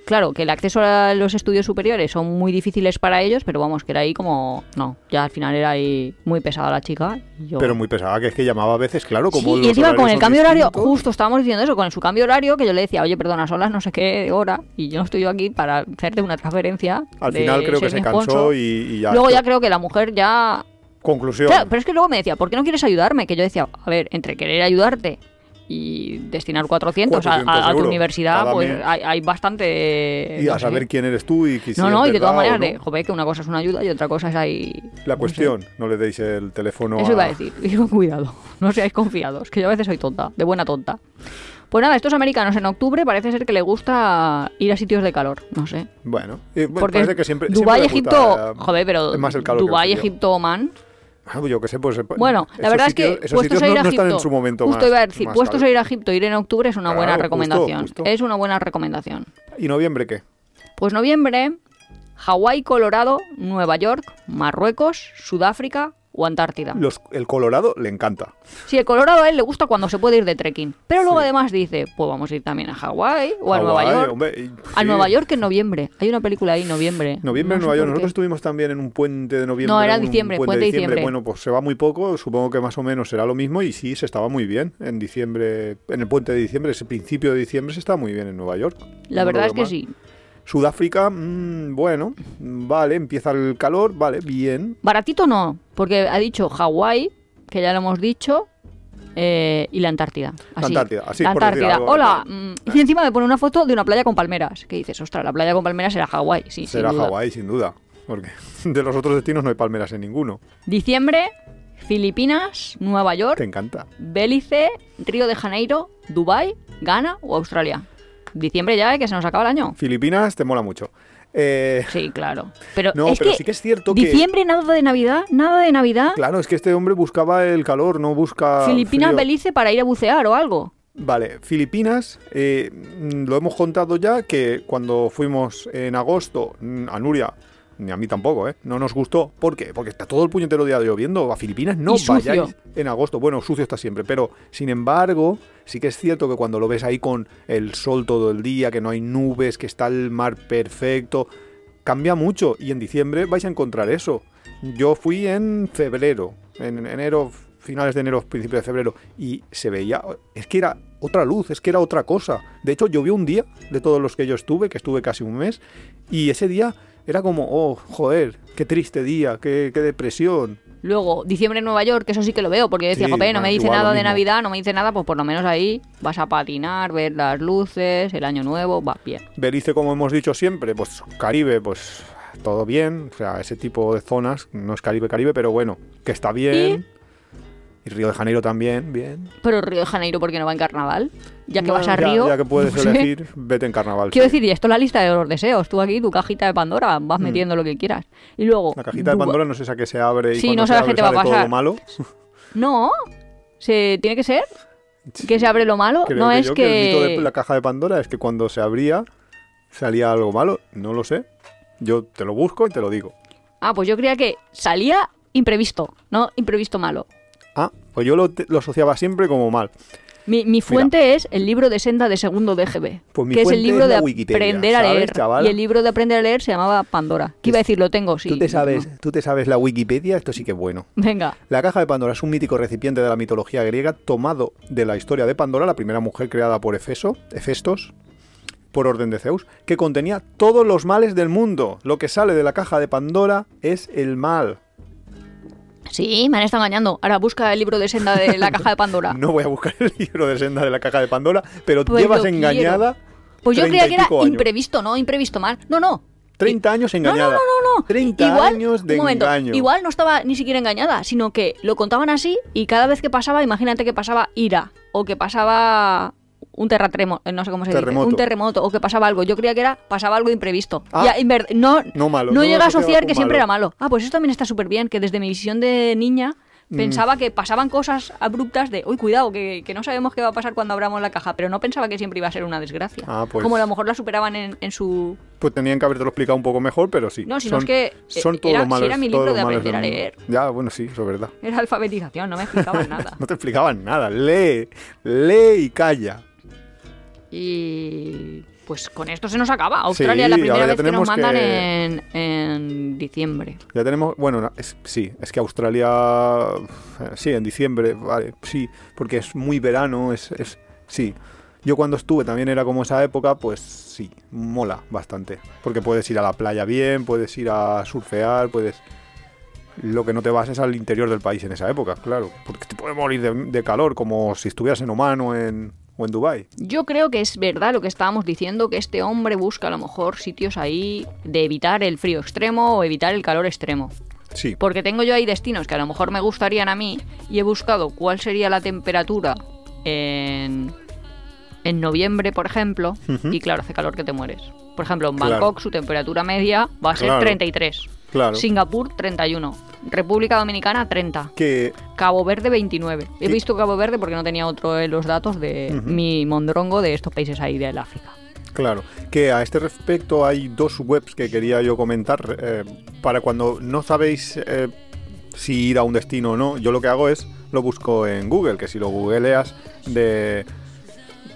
Claro, que el acceso a los estudios superiores son muy difíciles para ellos, pero vamos, que era ahí como... No, ya al final era ahí muy pesada la chica. yo- Pero muy pesada, que es que llamaba a veces, claro, como Sí, y encima con el cambio horario, justo estábamos diciendo eso, con su cambio horario, que yo le decía, oye, perdona, son las no sé qué hora, y yo no estoy yo aquí para hacerte una transferencia. Al de final creo que se cansó sponsor". y, y ya... Luego ya creo que la mujer ya... Conclusión. Claro, pero es que luego me decía, ¿por qué no quieres ayudarme? Que yo decía, a ver, entre querer ayudarte y destinar 400, a- a- 400 a, tu universidad, pues hay, hay bastante... y no a sé. saber quién eres tú y si No, no, y de todas maneras, no. de, joder, que una cosa es una ayuda y otra cosa es ahí... La no sé. cuestión, no le deis el teléfono Eso iba a a- decir. Y con cuidado. No seáis confiados, que yo a veces soy tonta, de buena tonta. Pues nada, estos americanos en octubre parece ser que le gusta ir a sitios de calor, no sé. Bueno, y, bueno, Porque parece que siempre... Dubái, Egipto, joder, pero es más el calor Dubái. Egipto, Oman. Ah, yo qué sé, pues... eh, Bueno, la verdad sitios- es que puestos a ir a no Egipto, están en su momento justo más- iba a decir, puestos a ir a Egipto, ir en octubre es una Claro, buena justo, recomendación. justo. Es una buena recomendación. ¿Y noviembre qué? Pues noviembre, Hawái, Colorado, Nueva York, Marruecos, Sudáfrica o Antártida. Los, el Colorado le encanta. Sí, el Colorado a él le gusta cuando se puede ir de trekking. Pero luego Sí. además dice, pues vamos a ir también a Hawái o a Nueva York. hombre, A. Nueva York en noviembre. Hay una película ahí en noviembre. Noviembre No en Nueva York. Nosotros estuvimos también en un puente de noviembre. No, era diciembre, puente puente de diciembre. Bueno, pues se va muy poco. Supongo que más o menos será lo mismo. Y sí, se estaba muy bien en diciembre. En el puente de diciembre, ese principio de diciembre, se está muy bien en Nueva York. La No verdad es que mal. sí. Sudáfrica, mm, bueno, vale, empieza el calor, vale, bien. Baratito no, porque ha dicho Hawái, que ya lo hemos dicho, eh, y la Antártida. Así. Antártida, así, la Antártida. Hola. mm, y encima me pone una foto de una playa con palmeras. Que dices, ostras, la playa con palmeras era Hawái. Sí, Será. Hawái, sin duda. Porque de los otros destinos no hay palmeras en ninguno. Diciembre, Filipinas, Nueva York, Te encanta. Belice, Río de Janeiro, Dubai, Ghana o Australia. Diciembre ya, ¿eh? que se nos acaba el año. Filipinas te mola mucho. Eh, Sí, claro. Pero no, es pero que sí que es cierto que... diciembre nada de Navidad, nada de Navidad. Claro, es que este hombre buscaba el calor, no busca. Filipinas, frío. Belice para ir a bucear o algo. Vale, Filipinas, eh, mm, lo hemos contado ya que cuando fuimos en agosto mm, a Nuria, ni a mí tampoco, ¿eh? No nos gustó. ¿Por qué? Porque está todo el puñetero día lloviendo. A Filipinas no vayáis en agosto. Bueno, sucio está siempre, pero sin embargo, sí que es cierto que cuando lo ves ahí con el sol todo el día, que no hay nubes, que está el mar perfecto, cambia mucho. Y en diciembre vais a encontrar eso. Yo fui en febrero, en enero, finales de enero, principios de febrero, y se veía, es que era otra luz, es que era otra cosa. De hecho, llovió un día de todos los que yo estuve, que estuve casi un mes, y ese día era como, oh, joder, qué triste día, qué, qué depresión. Luego, diciembre en Nueva York, que eso sí que lo veo, porque yo decía, Sí, joder, no me dice nada de mismo. Navidad, no me dice nada, pues por lo menos ahí vas a patinar, ver las luces, el año nuevo, va bien. Belice, como hemos dicho siempre, pues Caribe, pues todo bien, o sea, ese tipo de zonas, no es Caribe, Caribe, pero bueno, que está bien. Y Río de Janeiro también, bien. Pero Río de Janeiro, ¿por qué no va en carnaval? Ya que vas a Bueno, Río. Ya, que puedes no sé. elegir, vete en carnaval. Quiero sí. decir, y esto es la lista de los deseos. Tú aquí, tu cajita de Pandora, vas metiendo lo que quieras. Y luego. Mm. La cajita de Pandora no sé a qué se abre y Sí, cuando no se abre qué te va a sale todo pasar. lo malo. No. Se... ¿Tiene que ser? ¿Que se abre lo malo? Creo no que es yo que. el mito de la caja de Pandora es que cuando se abría salía algo malo. No lo sé. Yo te lo busco y te lo digo. Ah, pues yo creía que salía imprevisto, no imprevisto malo. Ah, pues yo lo, lo asociaba siempre como mal. Mi, mi fuente es el libro de senda de segundo DGB, Pues mi que es el libro es de aprender a ¿sabes, leer. Y el libro de aprender a leer se llamaba Pandora. ¿Qué iba a decir? Lo tengo, sí. ¿Tú, te sabes, No. ¿Tú te sabes la Wikipedia? Esto sí que es bueno. Venga. La caja de Pandora es un mítico recipiente de la mitología griega tomado de la historia de Pandora, la primera mujer creada por Efeso, Hefestos, por orden de Zeus, que contenía todos los males del mundo. Lo que sale de la caja de Pandora es el mal. Sí, me han estado engañando. Ahora busca el libro de senda de la caja de Pandora. No voy a buscar el libro de senda de la caja de Pandora, pero Pues llevas engañada. Pues yo 30 creía que era años. imprevisto, no imprevisto mal. No, no. 30 años No, no, engañada. no, no, no. 30 igual, años de un momento, engaño. Igual no estaba ni siquiera engañada, sino que lo contaban así y cada vez que pasaba, imagínate que pasaba ira o que pasaba un terratremo, eh, no sé cómo se Terremoto. dice, un terremoto o que pasaba algo. Yo creía que era pasaba algo imprevisto. Ah. Ya, en ver- no, No malo, no no llega a asociar que siempre malo. era malo. Ah, pues eso también está súper bien, que desde mi visión de niña Mm. pensaba que pasaban cosas abruptas de, uy, cuidado, que, que no sabemos qué va a pasar cuando abramos la caja, pero no pensaba que siempre iba a ser una desgracia. Ah, pues- Como a lo mejor la superaban en, en su Pues tenían que haberte lo explicado un poco mejor, pero sí. No, si son, no es que, eh, Son todos era- los si malos. era mi libro de aprender a leer. Ya, bueno, sí, eso es verdad. Era alfabetización, no me explicaban nada. No te explicaban nada. Lee, lee y calla. Y pues con esto se nos acaba. Australia Sí, es la primera vez que nos mandan que- en, en diciembre. Ya tenemos, bueno, no, es- sí, es que Australia, sí, en diciembre, vale, sí, porque es muy verano, es, es, sí. Yo cuando estuve también era como esa época, pues sí, mola bastante, porque puedes ir a la playa bien, puedes ir a surfear, puedes... Lo que no te vas es al interior del país en esa época, claro, porque te puedes morir de, de calor, como si estuvieras en Oman o en, o en Dubái. Yo creo que es verdad lo que estábamos diciendo, que este hombre busca a lo mejor sitios ahí de evitar el frío extremo o evitar el calor extremo. Sí, Porque tengo yo ahí destinos que a lo mejor me gustarían a mí y he buscado cuál sería la temperatura en, en noviembre, por ejemplo, y claro, hace calor que te mueres. Por ejemplo, en Claro. Bangkok su temperatura media va a ser Claro. 33. Claro. Singapur 31. República Dominicana 30. Que Cabo Verde 29. He ¿Qué? visto Cabo Verde porque no tenía otro en los datos de mi mondrongo de estos países ahí del África. Claro, que a este respecto hay dos webs que quería yo comentar. eh, para cuando no sabéis eh, si ir a un destino o no, yo lo que hago es lo busco en Google, que si lo googleas de,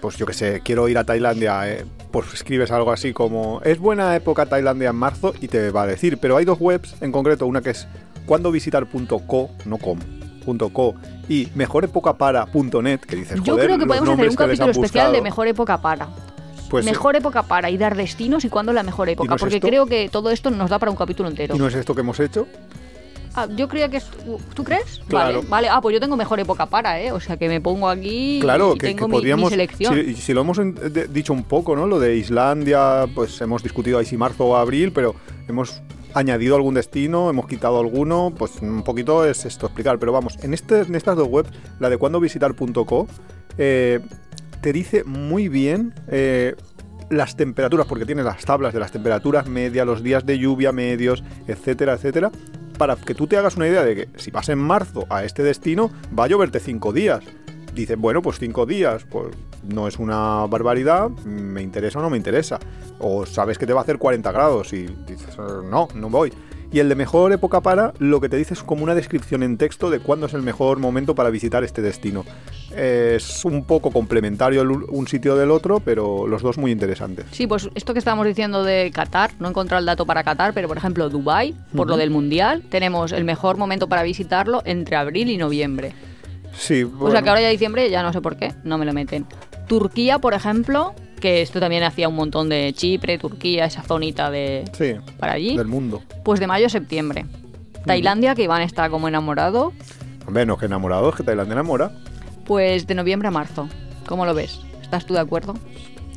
pues yo que sé, quiero ir a Tailandia, eh, pues escribes algo así como, es buena época Tailandia en marzo y te va a decir, pero hay dos webs en concreto, una que es cuandovisitar.co, no com, punto .co y mejorepocapara.net, que dices, Yo joder, creo que podemos hacer un capítulo especial de mejor época para. Pues, mejor época para y dar destinos y cuándo es la mejor época. no porque esto? creo que todo esto nos da para un capítulo entero. ¿Y no es esto que hemos hecho? Ah, yo creía que... es- ¿Tú crees? Claro. Vale, vale. Ah, pues yo tengo mejor época para, ¿eh? O sea, que me pongo aquí Claro, y que, tengo que mi- mi, podríamos. selección. Si, si lo hemos de- dicho un poco, ¿no? Lo de Islandia, pues hemos discutido ahí si marzo o abril, pero hemos añadido algún destino, hemos quitado alguno, pues un poquito es esto explicar. Pero vamos, en, este, en estas dos webs, la de cuandovisitar.co, eh, te dice muy bien. eh, las temperaturas, porque tiene las tablas de las temperaturas medias, los días de lluvia medios, etcétera, etcétera, para que tú te hagas una idea de que si vas en marzo a este destino, va a lloverte cinco días. Dicen, bueno, pues cinco días, pues no es una barbaridad, me interesa o no me interesa. O sabes que te va a hacer 40 grados y dices, "Eh, no, no voy. Y el de mejor época para, lo que te dice es como una descripción en texto de cuándo es el mejor momento para visitar este destino. Es un poco complementario el un sitio del otro, pero los dos muy interesantes. Sí, pues esto que estábamos diciendo de Qatar, no he encontrado el dato para Qatar, pero por ejemplo Dubai, por lo del Mundial, tenemos el mejor momento para visitarlo entre abril y noviembre. Sí, O sea bueno, que ahora ya diciembre ya no sé por qué, no me lo meten. Turquía, por ejemplo, que esto también hacía un montón de Chipre, Turquía, esa zonita de sí, para allí, del mundo. pues de mayo a septiembre. Tailandia, que Iván está como enamorado, Hombre, no que enamorado, es que Tailandia enamora. pues de noviembre a marzo. ¿Cómo lo ves? ¿Estás tú de acuerdo?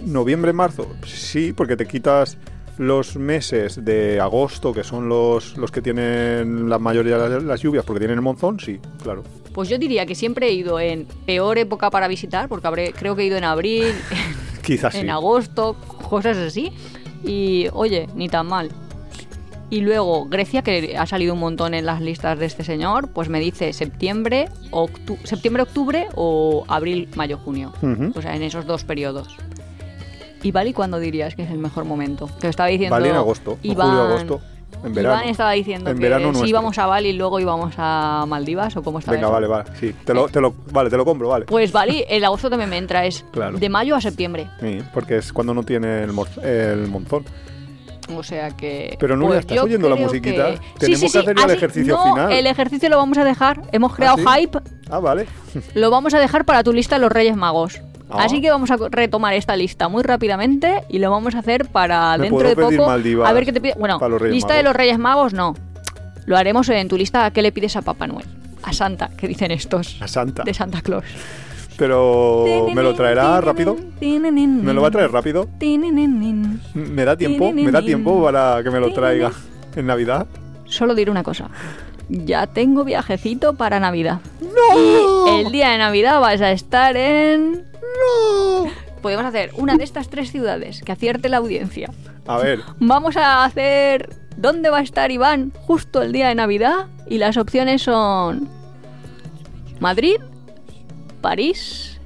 Noviembre, marzo, sí, porque te quitas los meses de agosto, que son los, los que tienen la mayoría de las- las lluvias, porque tienen el monzón, sí, claro. Pues yo diría que siempre he ido en peor época para visitar, porque habré, creo que he ido en abril, Quizás sí. en agosto, cosas así. Y oye, ni tan mal. Y luego Grecia, que ha salido un montón en las listas de este señor, pues me dice septiembre, octu- septiembre, octubre o abril, mayo, junio. O sea, en esos dos periodos. ¿Y Bali cuándo dirías que es el mejor momento? Que estaba diciendo. Vale en agosto, Iván, julio, agosto, en verano. Iván estaba diciendo En que verano si íbamos a Bali y luego íbamos a Maldivas o cómo estaba Venga, eso? vale, vale, sí. Te lo, te lo, vale, te lo compro, vale. Pues Bali, el agosto también me entra, es Claro. de mayo a septiembre. Sí, porque es cuando no tiene el, el monzón. O sea que. Pero, Nuria, pues ¿estás oyendo la musiquita? que- Tenemos que hacer el ejercicio no, final. El ejercicio lo vamos a dejar. Hemos creado sí? hype. Ah, vale. Lo vamos a dejar para tu lista de los Reyes Magos. Ah. Así que vamos a retomar esta lista muy rápidamente y lo vamos a hacer para ¿Me dentro puedo de pedir poco. Maldivas a ver qué te pide. Bueno, lista de los Reyes Magos no. Lo haremos en tu lista. ¿A qué le pides a Papá Noel? A Santa, que dicen estos. A Santa. De Santa Claus. Pero, ¿me lo traerá rápido? ¿Me lo va a traer rápido? ¿Me da tiempo? ¿Me da tiempo para que me lo traiga en Navidad? Solo diré una cosa. Ya tengo viajecito para Navidad. ¡No! el día de Navidad vas a estar en... ¡No! Podemos hacer una de estas tres ciudades que acierte la audiencia. A ver, Vamos a hacer... ¿Dónde va a estar Iván justo el día de Navidad? Y las opciones son... Madrid, París,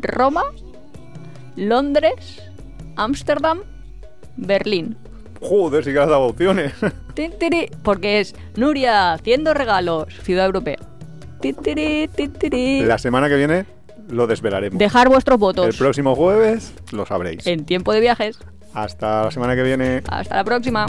Roma, Londres, Ámsterdam, Berlín. joder, si que has dado opciones. Porque es Nuria haciendo regalos, ciudad europea. La semana que viene lo desvelaremos. Dejar vuestros El votos próximo jueves lo sabréis. en tiempo de viajes. Hasta la semana que viene. Hasta la próxima.